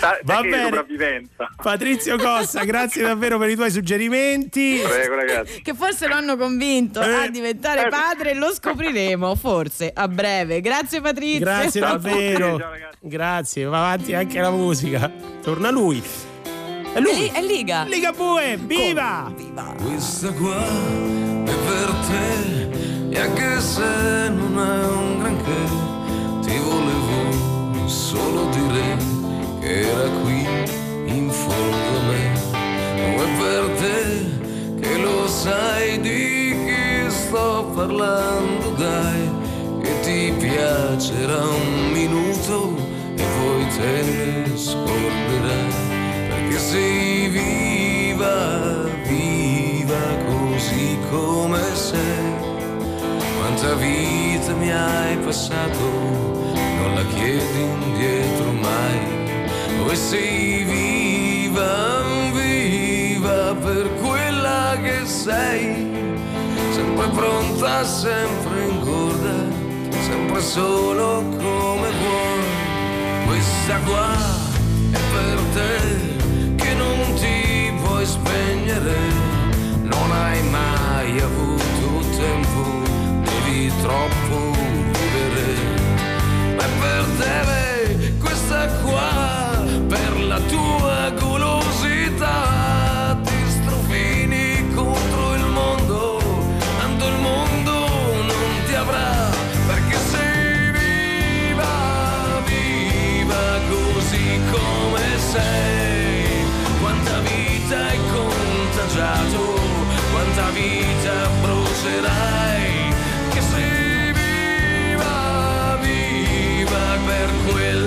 Ta- Va bene. sopravvivenza. Patrizio Cossa, grazie davvero per i tuoi suggerimenti. Prego, ragazzi. Che forse lo hanno convinto Eh. a diventare padre, lo scopriremo forse a breve. Grazie Patrizio. Grazie davvero. Grazie, va avanti anche la musica. Torna lui. È È, lui. è Liga. Liga Bue, viva! Questa qua è per te e anche se non è un granché ti volevo solo dire che era qui in fondo a me o è per te che lo sai di chi sto parlando dai che ti piacerà un minuto e poi te ne scorderai perché sei viva, viva così come sei. Quanta vita mi hai passato, non la chiedi indietro mai. Poi sei viva, viva per quella che sei. Sempre pronta, sempre ingorda, sempre solo come vuoi. Questa qua è per te che non ti puoi spegnere, non hai mai avuto tempo, devi troppo vivere. Ma per te questa qua, per la tua golosità, per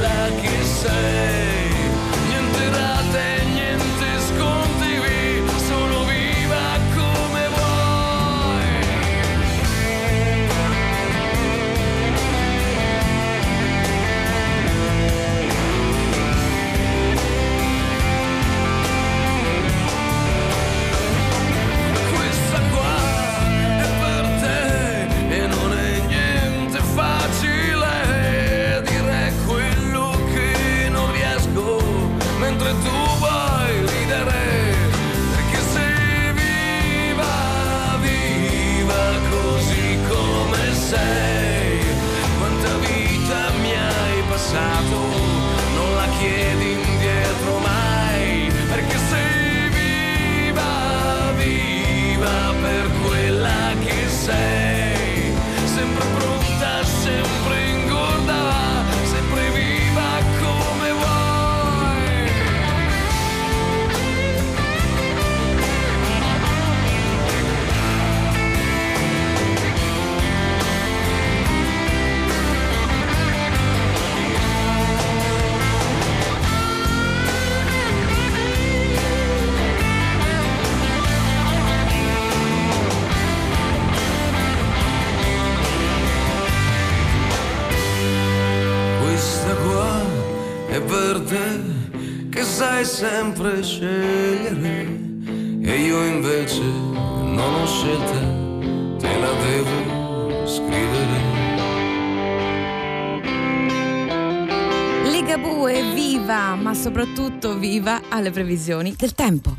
alle previsioni del tempo.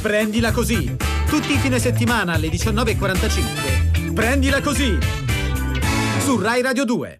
Prendila così. Tutti i fine settimana alle 19.45. Prendila così. Su Rai Radio 2.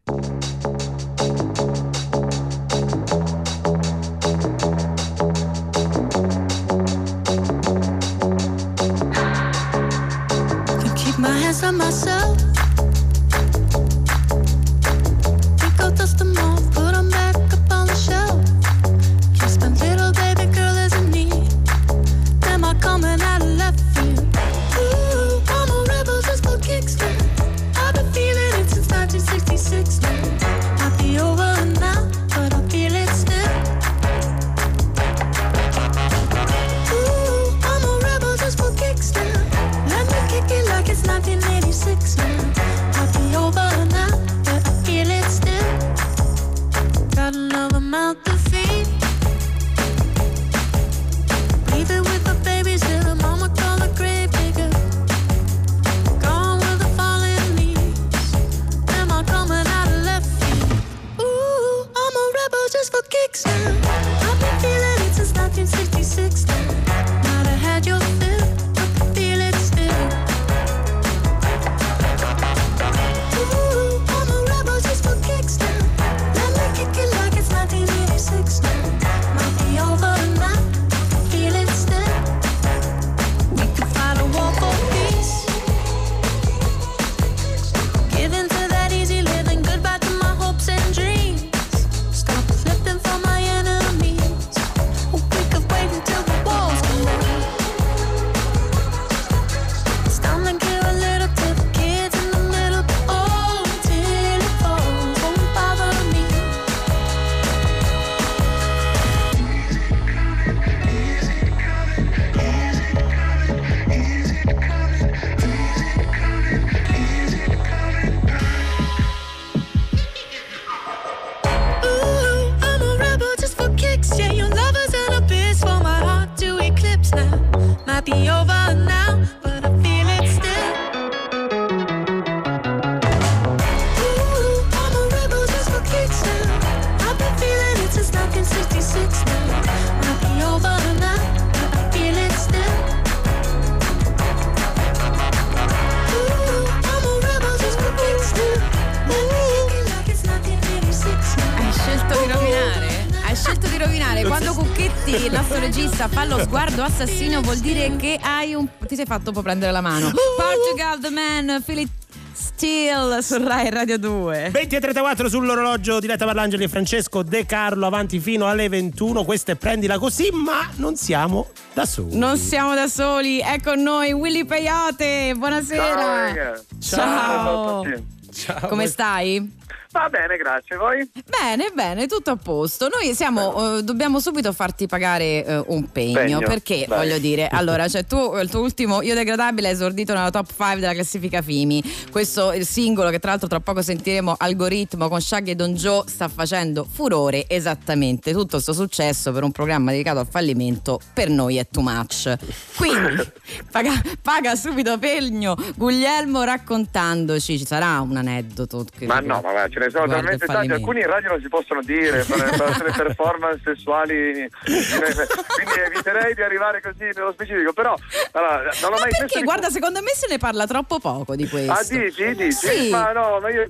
Regista, fa lo sguardo assassino, vuol dire che hai un. ti sei fatto un po' prendere la mano. Portugal the Man, Philip Steele su Rai Radio 2. 20 e 34 sull'orologio diretta Parlangeli e Francesco De Carlo avanti fino alle 21 questa è prendila così ma non siamo da soli Non siamo da soli, è con noi Willy Peyote. Buonasera. Ciao. Ciao. Ciao. Come stai? Va bene, grazie. Voi? Bene, bene, tutto a posto. Noi siamo, eh, dobbiamo subito farti pagare eh, un pegno, Pegno, perché dai. voglio dire, allora, cioè tu il tuo ultimo Io degradabile hai esordito nella top 5 della classifica Fimi. Questo il singolo che tra l'altro tra poco sentiremo algoritmo con Shaggy e Don Joe sta facendo furore esattamente. Tutto questo successo per un programma dedicato al fallimento per noi è too much. Quindi paga, paga subito pegno Guglielmo raccontandoci ci sarà un aneddoto Ma no, ma va, ce ne sono Guarda, talmente tanti, alcuni in radio non si possono dire, per, per le performance sessuali, quindi eviterei di arrivare così nello specifico, però allora, non l'ho mai Perché di guarda, secondo me se ne parla troppo poco di questo. Ah, dici, dici? Sì. Ma no, ma io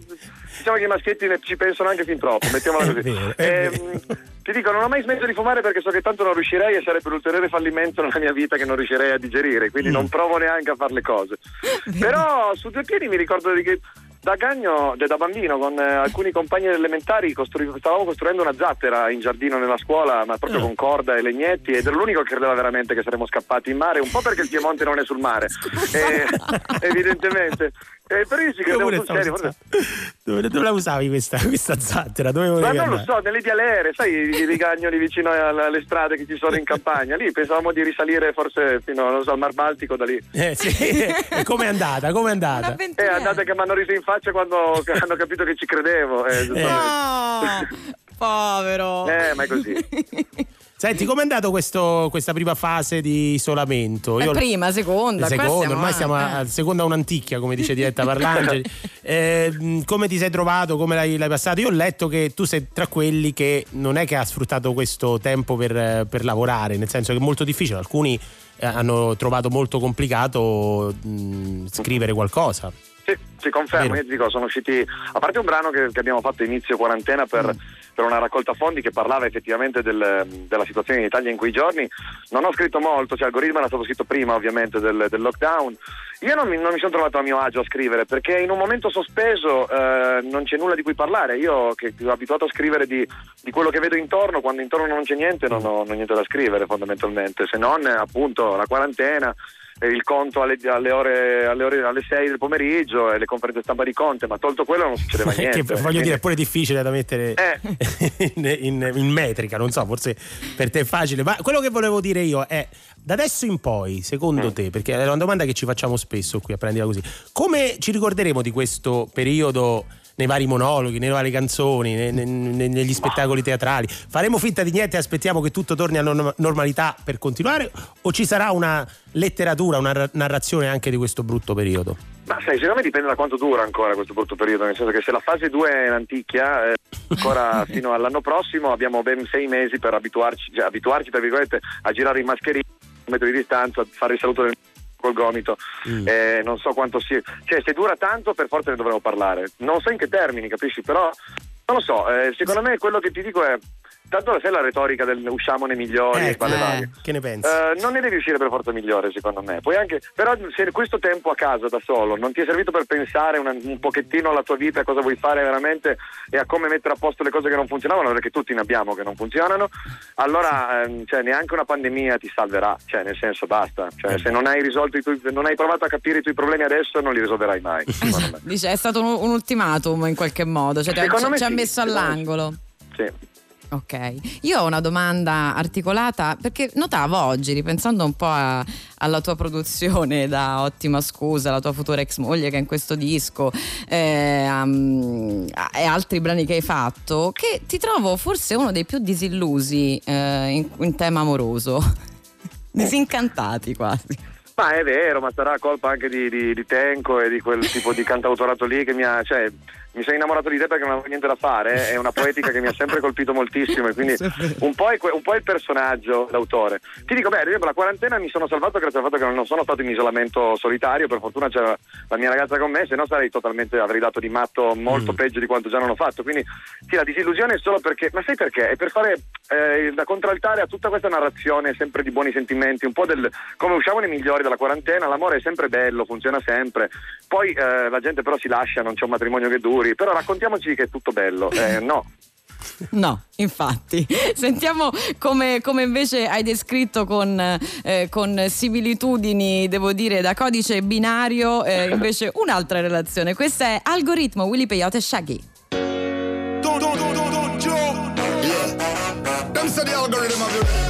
diciamo che i maschietti ne- ci pensano anche fin troppo, mettiamola così. Ehm, ti dico, non ho mai smesso di fumare perché so che tanto non riuscirei e sarebbe un ulteriore fallimento nella mia vita che non riuscirei a digerire, quindi non provo neanche a fare le cose. Però su due piedi mi ricordo di che da Gagno, da bambino, con eh, alcuni compagni elementari costru- stavamo costruendo una zattera in giardino nella scuola, ma proprio con corda e legnetti, ed ero l'unico che credeva veramente che saremmo scappati in mare, un po' perché il Piemonte non è sul mare, eh, evidentemente. Eh, però io ci credevo pure sul stavo serio. pensando. guarda. dove, dove la usavi questa, questa zattera? Dove Ma non lo so, nelle vialere, sai, i rigagnoli vicino alle, alle strade che ci sono in campagna, lì pensavamo di risalire forse fino non so, al Mar Baltico da lì. Eh, sì. E com'è andata? Com'è andata? È andata che mi hanno riso in faccia quando hanno capito che ci credevo. Eh, giustamente. Povero. Eh, ma è così. Senti, com'è andato questo- questa prima fase di isolamento? Eh, prima, seconda, Seconda, ormai siamo a, eh. a seconda un'anticchia, come dice Diretta Parlangeli. Eh, come ti sei trovato? Come l'hai, l'hai passato? Io ho letto che tu sei tra quelli che non è che ha sfruttato questo tempo per, eh, per lavorare, nel senso che è molto difficile. Alcuni eh, hanno trovato molto complicato mh, scrivere qualcosa. Sì, sì, confermo, Vero. io ti dico, sono usciti, a parte un brano che, che abbiamo fatto inizio quarantena per, Mm. Per una raccolta fondi che parlava effettivamente del- della situazione in Italia in quei giorni, non ho scritto molto, cioè Algoritmo era stato scritto prima ovviamente del, del lockdown, io non mi, mi sono trovato a mio agio a scrivere perché in un momento sospeso eh, non c'è nulla di cui parlare, io che sono abituato a scrivere di, di quello che vedo intorno, quando intorno non c'è niente non ho, non ho niente da scrivere fondamentalmente, se non appunto la quarantena il conto alle, alle ore, alle ore alle 6 del pomeriggio e le conferenze stampa di Conte, ma tolto quello non succedeva niente. che voglio dire, è pure difficile da mettere Eh. in, in- in metrica, non so, forse per te è facile. Ma quello che volevo dire io è, da adesso in poi, secondo Mm. te, perché è una domanda che ci facciamo spesso qui a prendila così, come ci ricorderemo di questo periodo? Nei vari monologhi, nelle varie canzoni, ne- ne- ne- negli spettacoli teatrali. Faremo finta di niente e aspettiamo che tutto torni a norm- normalità per continuare? O ci sarà una letteratura, una ra- narrazione anche di questo brutto periodo? Ma sai, secondo me dipende da quanto dura ancora questo brutto periodo, nel senso che se la fase 2 è un'anticchia, eh, ancora fino all'anno prossimo abbiamo ben sei mesi per abituarci, cioè, abituarci tra virgolette, a girare in mascherina, un metro di distanza, a fare il saluto del col gomito, Eh, non so quanto sia, cioè se dura tanto per forza ne dovremo parlare, non so in che termini, capisci, però non lo so, eh, secondo me quello che ti dico è, tanto sai la retorica del usciamone migliori e Ecco, quelle eh, varie. che ne pensi? Eh, non ne devi uscire per forza migliore, secondo me. Puoi anche, però, se questo tempo a casa da solo non ti è servito per pensare una- un pochettino alla tua vita, a cosa vuoi fare veramente e a come mettere a posto le cose che non funzionavano, perché tutti ne abbiamo che non funzionano, allora ehm, cioè, neanche una pandemia ti salverà. Cioè, nel senso, basta. Cioè, se non hai risolto i tuoi, non hai provato a capire i tuoi problemi adesso, non li risolverai mai. Dice, è stato un, un ultimatum in qualche modo, cioè ti ha- ci, ci ha sì, messo secondo me all'angolo. Sì. Ok, io ho una domanda articolata perché notavo oggi, ripensando un po' a- alla tua produzione da Ottima Scusa, la tua futura ex moglie che è in questo disco eh, um, e altri brani che hai fatto, che ti trovo forse uno dei più disillusi eh, in, in tema amoroso. Disincantati quasi. Ma è vero, ma sarà colpa anche di, di, di Tenco e di quel tipo di cantautorato lì che mi ha. Cioè, mi sono innamorato di te perché non avevo niente da fare, è una poetica che mi ha sempre colpito moltissimo e quindi un po' è, un po' è il personaggio, l'autore. Ti dico, beh, ad esempio la quarantena mi sono salvato grazie al fatto che non sono stato in isolamento solitario, per fortuna c'era la mia ragazza con me, se no sarei totalmente, avrei dato di matto molto peggio di quanto già non ho fatto, quindi sì, la disillusione è solo perché, ma sai perché? È per fare eh, da contraltare a tutta questa narrazione sempre di buoni sentimenti, un po' del come usciamo nei migliori dalla quarantena, l'amore è sempre bello, funziona sempre, poi eh, la gente però si lascia, non c'è un matrimonio che duri, però raccontiamoci che è tutto bello, eh, no. No, infatti. Sentiamo come, come invece hai descritto con, eh, con similitudini, devo dire, da codice binario, eh, invece un'altra relazione. Questa è Algoritmo, Willy Peyote e Shaggy.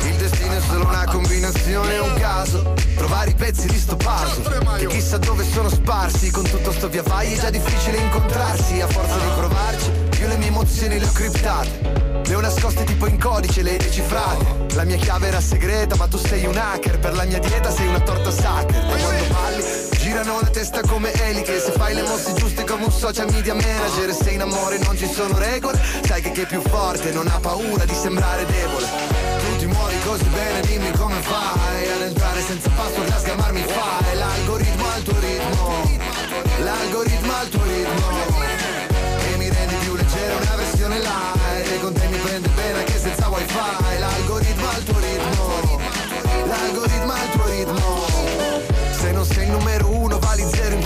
Il destino è solo una combinazione, un caso. I pezzi di sto puzzle. Che chissà dove sono sparsi. Con tutto sto via vai è già difficile incontrarsi. A forza di provarci, io le mie emozioni le ho criptate. Le ho nascoste tipo in codice, le decifrate. La mia chiave era segreta, ma tu sei un hacker. Per la mia dieta sei una torta sacra. E quando balli, girano la testa come eliche. Se fai le mosse giuste come un social media manager. Se in amore non ci sono regole, sai che chi è più forte non ha paura di sembrare debole. Muovi così bene, dimmi come fai ad entrare senza password a sgamarmi fai. L'algoritmo al tuo ritmo, l'algoritmo al tuo ritmo. E mi rendi più leggero una versione light. E con te mi prende bene anche senza wifi. L'algoritmo al tuo ritmo, l'algoritmo al tuo ritmo. Se non sei il numero uno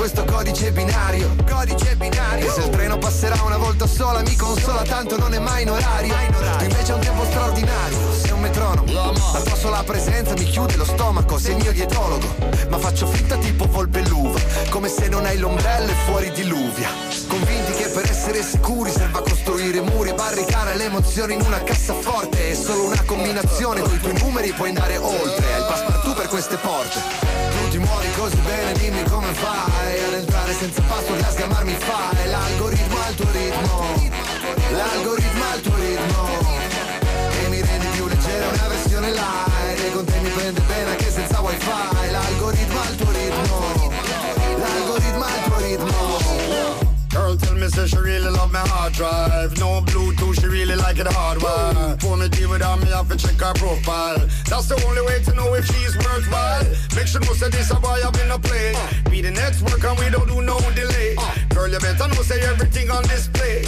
questo codice binario Codice binario. E se il treno passerà una volta sola mi consola tanto non è mai in orario. Tu invece hai un tempo straordinario Sei un metronomo. La tua sola presenza mi chiude lo stomaco Sei il mio dietologo. Ma faccio finta tipo volpe l'uva Come se non hai l'ombrello e fuori diluvia. Convinti che per essere sicuri serva costruire emozioni in una cassaforte È solo una combinazione Con i tuoi numeri puoi andare oltre Hai il passepartout per queste porte. Tu ti muovi così bene, dimmi come fai Ad entrare senza password a sgamarmi fai. L'algoritmo al tuo ritmo L'algoritmo al tuo ritmo. E mi rendi più leggero una versione light E con te mi prende bene anche senza wifi. L'algoritmo al tuo me say she really love my hard drive. No Bluetooth, she really like it hardwired For me deal with her, me have to check her profile. That's the only way to know if she's worthwhile. Make sure know say this a boy I've been a play. Be the next work and we don't do no delay. Girl you better know say everything on display.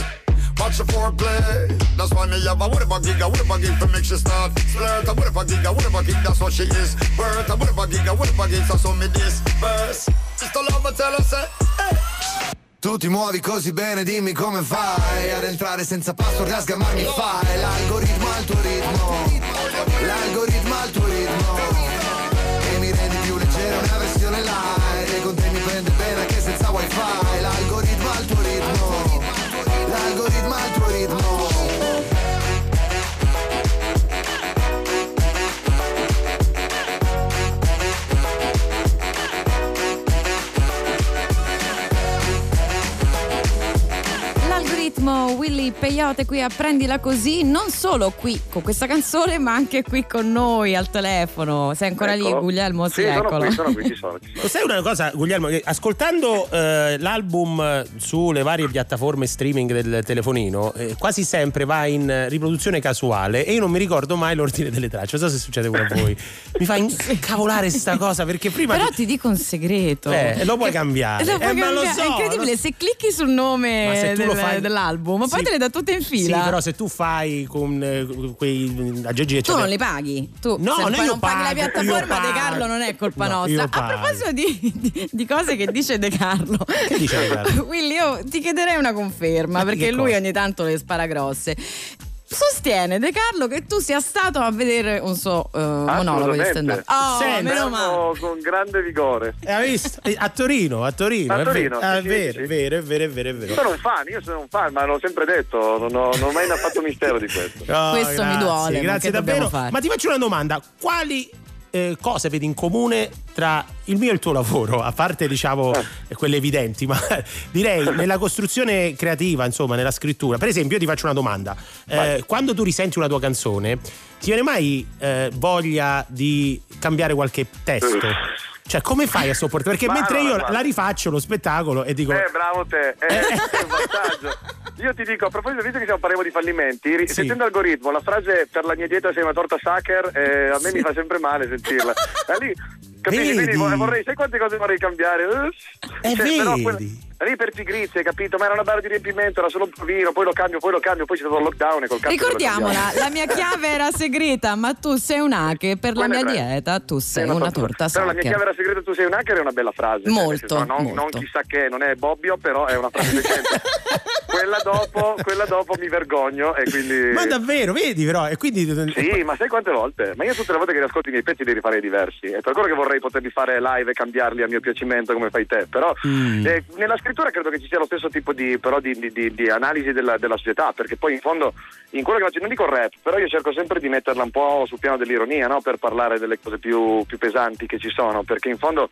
Watch the foreplay. That's why me have a whatever gig, a whatever gig to make sure she start. Flirt, a whatever gig, a whatever gig, that's what she is. Birth, a whatever gig, a whatever gig, so so me this verse Sister love I tell her say Tu ti muovi così bene, dimmi come fai Ad entrare senza password a sgamarmi fai. L'algoritmo al tuo ritmo. L'algoritmo al tuo ritmo. E mi rendi più leggero una versione light E con te mi prende bene anche senza wifi L'algoritmo Willy Peyote qui a Prendila Così, non solo qui con questa canzone, ma anche qui con noi al telefono. Sei ancora lì, Eccolo. Guglielmo? Sì, Sì, sono eccolo. qui, sono qui, ci sono, ci sono. Sai una cosa, Guglielmo? che Ascoltando eh, l'album sulle varie piattaforme streaming del telefonino, eh, quasi sempre va in riproduzione casuale e io non mi ricordo mai l'ordine delle tracce. Non so se succede pure a voi. Mi fa incavolare sta cosa perché prima. Però ti dico un segreto. Eh, lo puoi cambiare. Lo puoi Eh, ma lo cambiare. so, è incredibile, lo- se clicchi sul nome del- fai- dell'album, ma poi Sì. te le dà tutte in fila. Sì, però se tu fai con eh, quei aggeggi Tu non li paghi. Tu No, se poi non paghi la pago, piattaforma De pago. Carlo non è colpa No, nostra. A pago. proposito di, di- di cose che dice De Carlo. Che dice De Carlo? Willy, io ti chiederei una conferma Ma perché lui cosa? ogni tanto le spara grosse. Sostiene De Carlo che tu sia stato a vedere un suo eh, monologo di stand-up. Oh, Senti. meno male. Con grande vigore. Eh, hai visto? Eh, A Torino, a Torino. A è Torino, Ah, è vero, è vero, è vero, è vero, è vero. Sono un fan, io sono un fan, ma l'ho sempre detto, non ho, non ho mai fatto mistero di questo. Oh, Questo mi grazie, duole, ma Grazie davvero. Ma ti faccio una domanda: quali eh, cosa vedi in comune tra il mio e il tuo lavoro, a parte diciamo Eh. quelle evidenti, ma direi nella costruzione creativa, insomma, nella scrittura. Per esempio, io ti faccio una domanda. Eh, quando tu risenti una tua canzone, ti viene mai eh, voglia di cambiare qualche testo? Cioè, come fai a sopportare? Perché Ma mentre allora, io guarda. la rifaccio lo spettacolo e dico. Eh, bravo te, eh, è un vantaggio. Io ti dico, a proposito, visto che stiamo parlando di fallimenti, Sì. sentendo l'algoritmo, la frase per la mia dieta sei una torta sacher, eh, a me mi fa sempre male sentirla. Da lì, capisci? Vedi? Quindi vor- vorrei, sai quante cose vorrei cambiare? Eh, Eh, però vedi? quella- lì per pigrizia, capito? Ma era una barra di riempimento, era solo un provino, poi lo cambio, poi lo cambio, poi c'è stato il lockdown e col cazzo Ricordiamola, la mia chiave era segreta, ma tu sei un hacker. Per la Quella mia è tre. dieta tu sei Sì, una so- torta Però la mia sacca. chiave era segreta, tu sei un hacker è una bella frase. cioè, Molto, senso, non, non molto. chissà che, non è Bobbio, però è una frase decente. quella, dopo, quella dopo mi vergogno e quindi... Ma davvero, vedi però? E quindi. Sì, ma sai quante volte? Ma io tutte le volte che riascolto i miei pezzi devi fare diversi. È per quello che vorrei poterli fare live e cambiarli a mio piacimento come fai te. Però Mm. eh, nella scrittura credo che ci sia lo stesso tipo di, però di, di- di- analisi della, della società, perché poi in fondo in quello che faccio, non dico rap, però io cerco sempre di metterla un po' sul piano dell'ironia, no? Per parlare delle cose più, più pesanti che ci sono, perché in fondo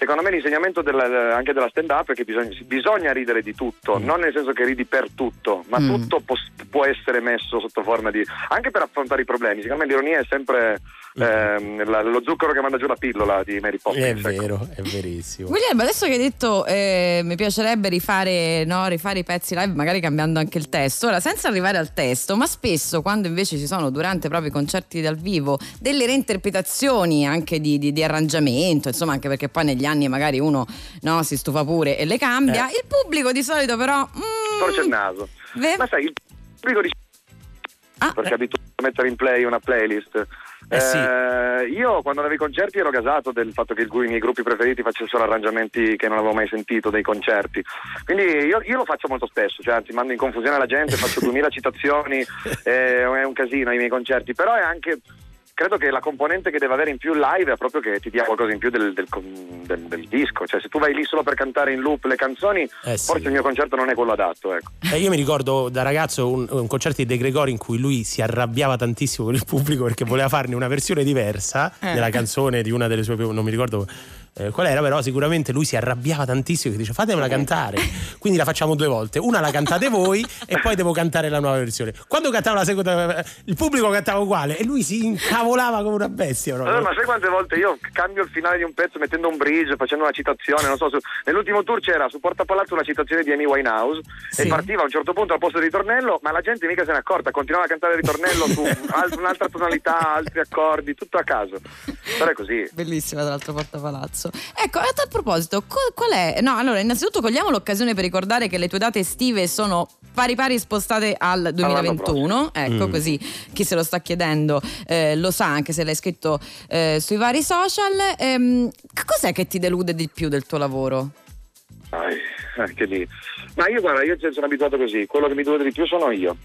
Secondo me l'insegnamento della- anche della stand up è che bisogna, bisogna ridere di tutto, non nel senso che ridi per tutto, ma Mm. tutto può, può essere messo sotto forma di... anche per affrontare i problemi. Secondo me l'ironia è sempre la- lo zucchero che manda giù la pillola di Mary Poppins. È ecco. vero, è verissimo. Guglielmo, adesso che hai detto eh, mi piacerebbe rifare, no, rifare i pezzi live, magari cambiando anche il testo. Ora, senza arrivare al testo, ma spesso quando invece ci sono durante proprio i concerti dal vivo delle reinterpretazioni anche di, di- di arrangiamento, insomma, anche perché poi negli anni magari uno no, si stufa pure e le cambia. Eh. Il pubblico di solito però. mm, Storce il naso. Ve- Ma sai, il pubblico di... Ah, perché è abituato a mettere in play una playlist. Eh sì. Eh, io quando avevo i concerti ero gasato del fatto che i miei gruppi preferiti facessero arrangiamenti che non avevo mai sentito dei concerti. Quindi io, io lo faccio molto spesso, cioè anzi mando in confusione la gente, faccio 2000 citazioni, eh, è un casino ai miei concerti, però è anche credo che la componente che deve avere in più live è proprio che ti dia qualcosa in più del, del- del- del disco. Cioè, se tu vai lì solo per cantare in loop le canzoni, Eh sì. forse il mio concerto non è quello adatto. Ecco. Eh, io mi ricordo da ragazzo un, un concerto di De Gregori in cui lui si arrabbiava tantissimo con il pubblico perché voleva farne una versione diversa Eh. della canzone di una delle sue, non mi ricordo eh, qual era, però sicuramente lui si arrabbiava tantissimo e dice fatemela cantare. Quindi la facciamo due volte, una la cantate voi e poi devo cantare la nuova versione. Quando cantava la seconda, il pubblico cantava uguale e lui si incavolava come una bestia. proprio. Allora, ma sai quante volte io cambio il finale di un pezzo mettendo un bridge, facendo una citazione, non so, su- nell'ultimo tour c'era su Porta Palazzo una citazione di Amy Winehouse Sì. e partiva a un certo punto al posto del ritornello, ma la gente mica se n'è accorta, continuava a cantare il ritornello su alt- un'altra tonalità, altri accordi, tutto a caso. Però è così. Bellissima, tra l'altro, Porta Palazzo. Ecco, a tal proposito, qual è? No, allora, innanzitutto cogliamo l'occasione per ricordare che le tue date estive sono pari pari spostate al 2021. Ecco, Mm. così chi se lo sta chiedendo eh, lo sa, anche se l'hai scritto eh, sui vari social. Ehm, cos'è che ti delude di più del tuo lavoro? Ai, anche lì. Ma io guarda, io sono abituato così, quello che mi duole di più sono io.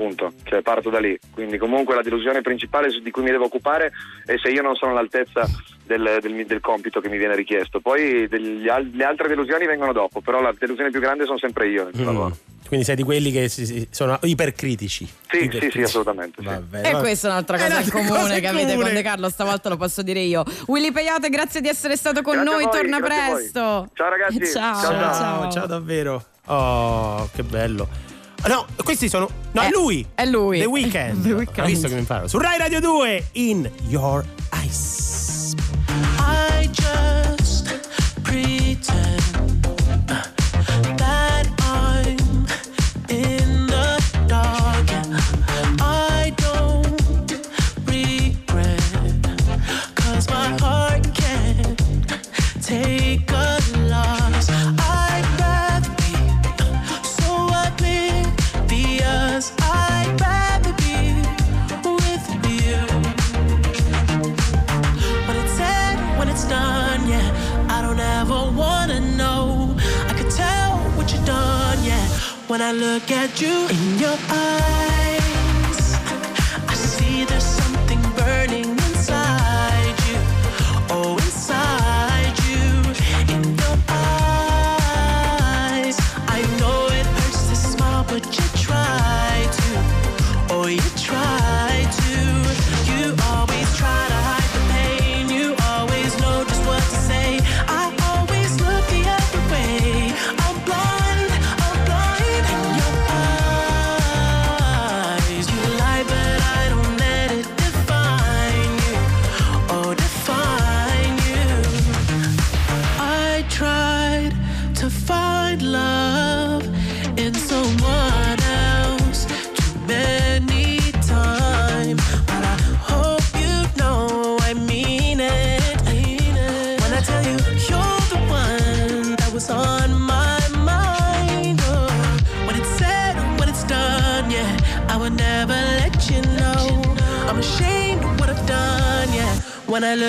Punto, cioè parto da lì. Quindi comunque la delusione principale di cui mi devo occupare è se io non sono all'altezza del, del- del compito che mi viene richiesto. Poi degli al- le altre delusioni vengono dopo, però la delusione più grande sono sempre io nel mio Mm. lavoro. Quindi sei di quelli che si- si- sono ipercritici. Sì, sì, sì, assolutamente. sì. Vabbè, E vabbè. questa è un'altra È cosa in un'altra comune cosa che in avete comune. con De Carlo, stavolta lo posso dire io. Willy Peyote, grazie di essere stato con Grazie noi, voi, torna presto. Ciao ragazzi. Ciao, Ciao, ciao. Ciao, ciao davvero. Oh, che bello. No, questi sono. No, è Eh, lui. è lui. The Weeknd. The Weeknd. Hai visto che mi imparo? Su Rai Radio 2 in Your Eyes. I just pretend When I look at you in your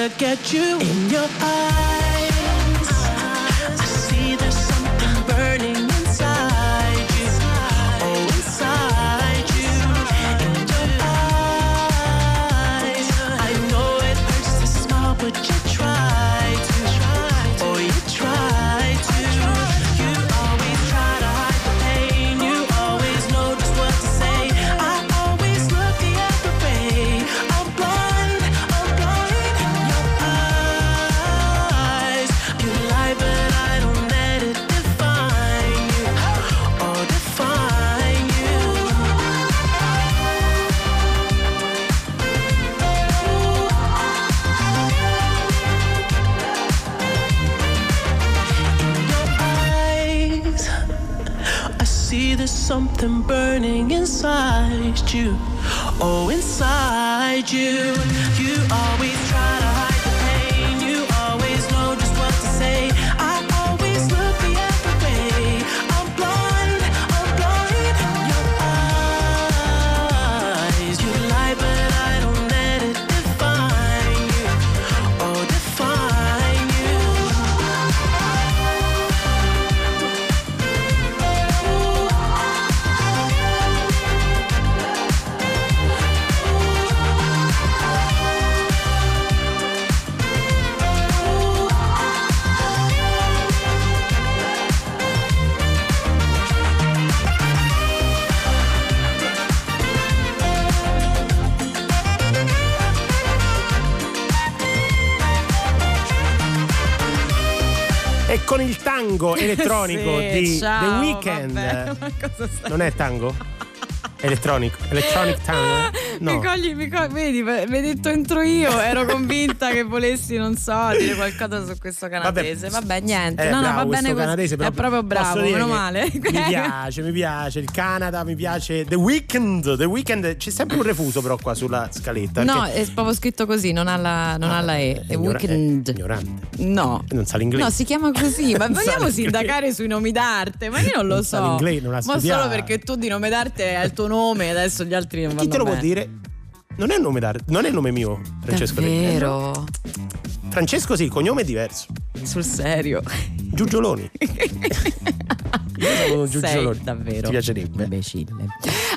When I look at you in your inside you. Oh, inside you. You always elettronico Sì, di ciao, The Weeknd. vabbè, Non è tango? Elettronico. Electronic tango? No. Mi cogli, mi cogli, vedi, mi hai detto entro io, ero convinta che volessi, non so, dire qualcosa su questo canadese. Vabbè, niente, Eh, no, no, va bene canadese, però è proprio bravo, meno male. Mi piace, mi piace il Canada, mi piace The Weeknd. The Weeknd c'è sempre un refuso però qua sulla scaletta. No, è proprio scritto così, non ha la, non ha la E. È ignora- weekend. è ignorante. No. Non sa l'inglese. No, si chiama così, ma vogliamo sindacare sui nomi d'arte? Ma io non lo Non sa so. l'inglese, non ha ma studiato. solo perché tu di nome d'arte hai il tuo nome e adesso gli altri non Chi vanno te lo può bene. dire? Non è il nome d'arte, non è il nome mio, Francesco. Davvero? Francesco sì, il cognome è diverso. Sul serio. Giugioloni. Io sono davvero Ti piacerebbe? Imbecille.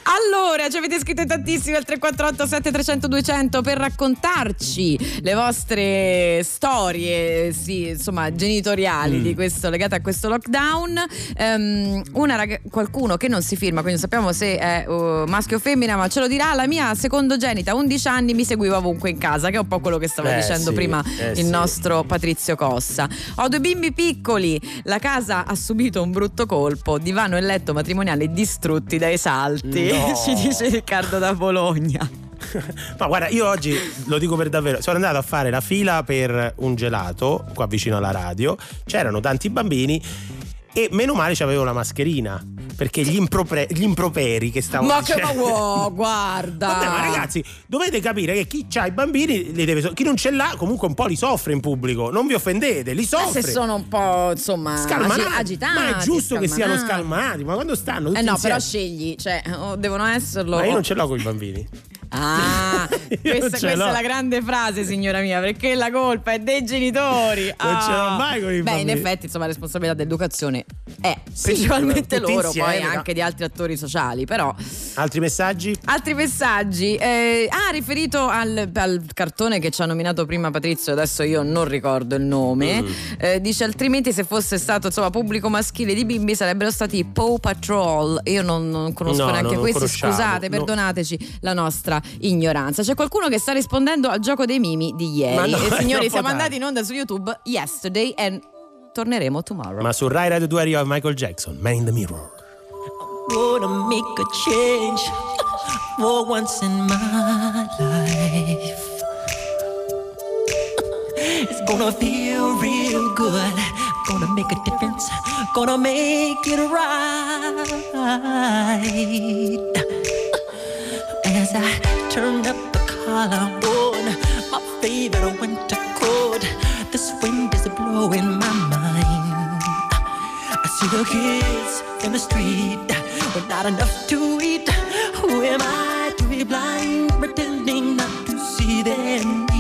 Allora, ci avete scritto tantissimi al 348 7300 200 per raccontarci le vostre storie, sì, insomma, genitoriali Mm. di questo legate a questo lockdown. Ehm, una raga- qualcuno che non si firma, quindi non sappiamo se è uh, maschio o femmina, ma ce lo dirà. La mia secondogenita, 11 anni, mi seguiva ovunque in casa, che è un po' quello che stava Eh, dicendo sì, prima eh, il sì. nostro Patrizio Cossa. Ho due bimbi piccoli, la casa ha subito un brutto colpo, divano e letto matrimoniale distrutti dai salti, No. ci dice Riccardo da Bologna. Ma guarda, io oggi lo dico per davvero, sono andato a fare la fila per un gelato qua vicino alla radio, c'erano tanti bambini e meno male c'avevo la mascherina. Perché gli, impropre- gli improperi che stavo Ma che dicendo. ma wow, guarda. Vabbè, ma ragazzi, dovete capire che chi ha i bambini li deve so- chi non ce l'ha comunque un po' li soffre in pubblico. Non vi offendete, li Eh, soffre. se sono un po' insomma Scalmanati. agi- agitati. Ma è giusto che siano scalmanati. scalmati, ma quando stanno tutti Eh no, insieme? però scegli, cioè, o devono esserlo. Ma io non ce l'ho con i bambini. Ah, questa, questa è la grande frase, signora mia, perché la colpa è dei genitori. Non ce l'ho Ah. mai con i Beh, in effetti, insomma, la responsabilità dell'educazione è Sì, principalmente loro, insieme, poi no? anche di altri attori sociali, però. Altri messaggi? Altri messaggi. Eh, ah, riferito al, al cartone che ci ha nominato prima Patrizio, adesso io non ricordo il nome. Mm. eh, dice altrimenti se fosse stato insomma pubblico maschile di bimbi sarebbero stati i Paw Patrol. Io non, non conosco No, neanche non questi, conosciamo, scusate, perdonateci la nostra ignoranza. C'è qualcuno che sta rispondendo al gioco dei mimi di ieri. No, e è signori, siamo andati in onda su YouTube yesterday e torneremo tomorrow. Ma su Rai Radio 2 arriva Michael Jackson, Man in the Mirror. Gonna make a change for once in my life. It's gonna feel real good. Gonna make a difference. Gonna make it right. as I turn up the collarbone. My favorite winter coat. This wind is blowing my mind. I see the kids in the street with not enough to eat. Who am I to be blind, pretending not to see them?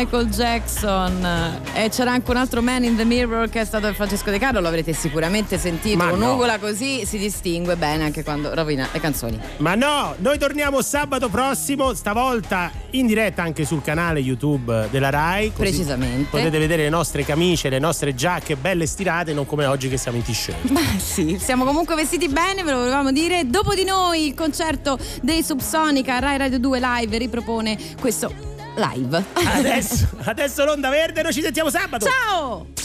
Michael Jackson e c'era anche un altro Man in the Mirror che è stato Francesco De Carlo, lo avrete sicuramente sentito. Ma Un'ugola no. così si distingue bene anche quando rovina le canzoni. Ma no, noi torniamo sabato prossimo, stavolta in diretta anche sul canale YouTube della Rai. Precisamente. Potete vedere le nostre camicie, le nostre giacche belle stirate, non come oggi che siamo in t-shirt. Ma sì, siamo comunque vestiti bene, ve lo volevamo dire. Dopo di noi il concerto dei Subsonica Rai Radio 2 Live ripropone questo live. Adesso, adesso l'onda verde, noi ci sentiamo sabato. Ciao!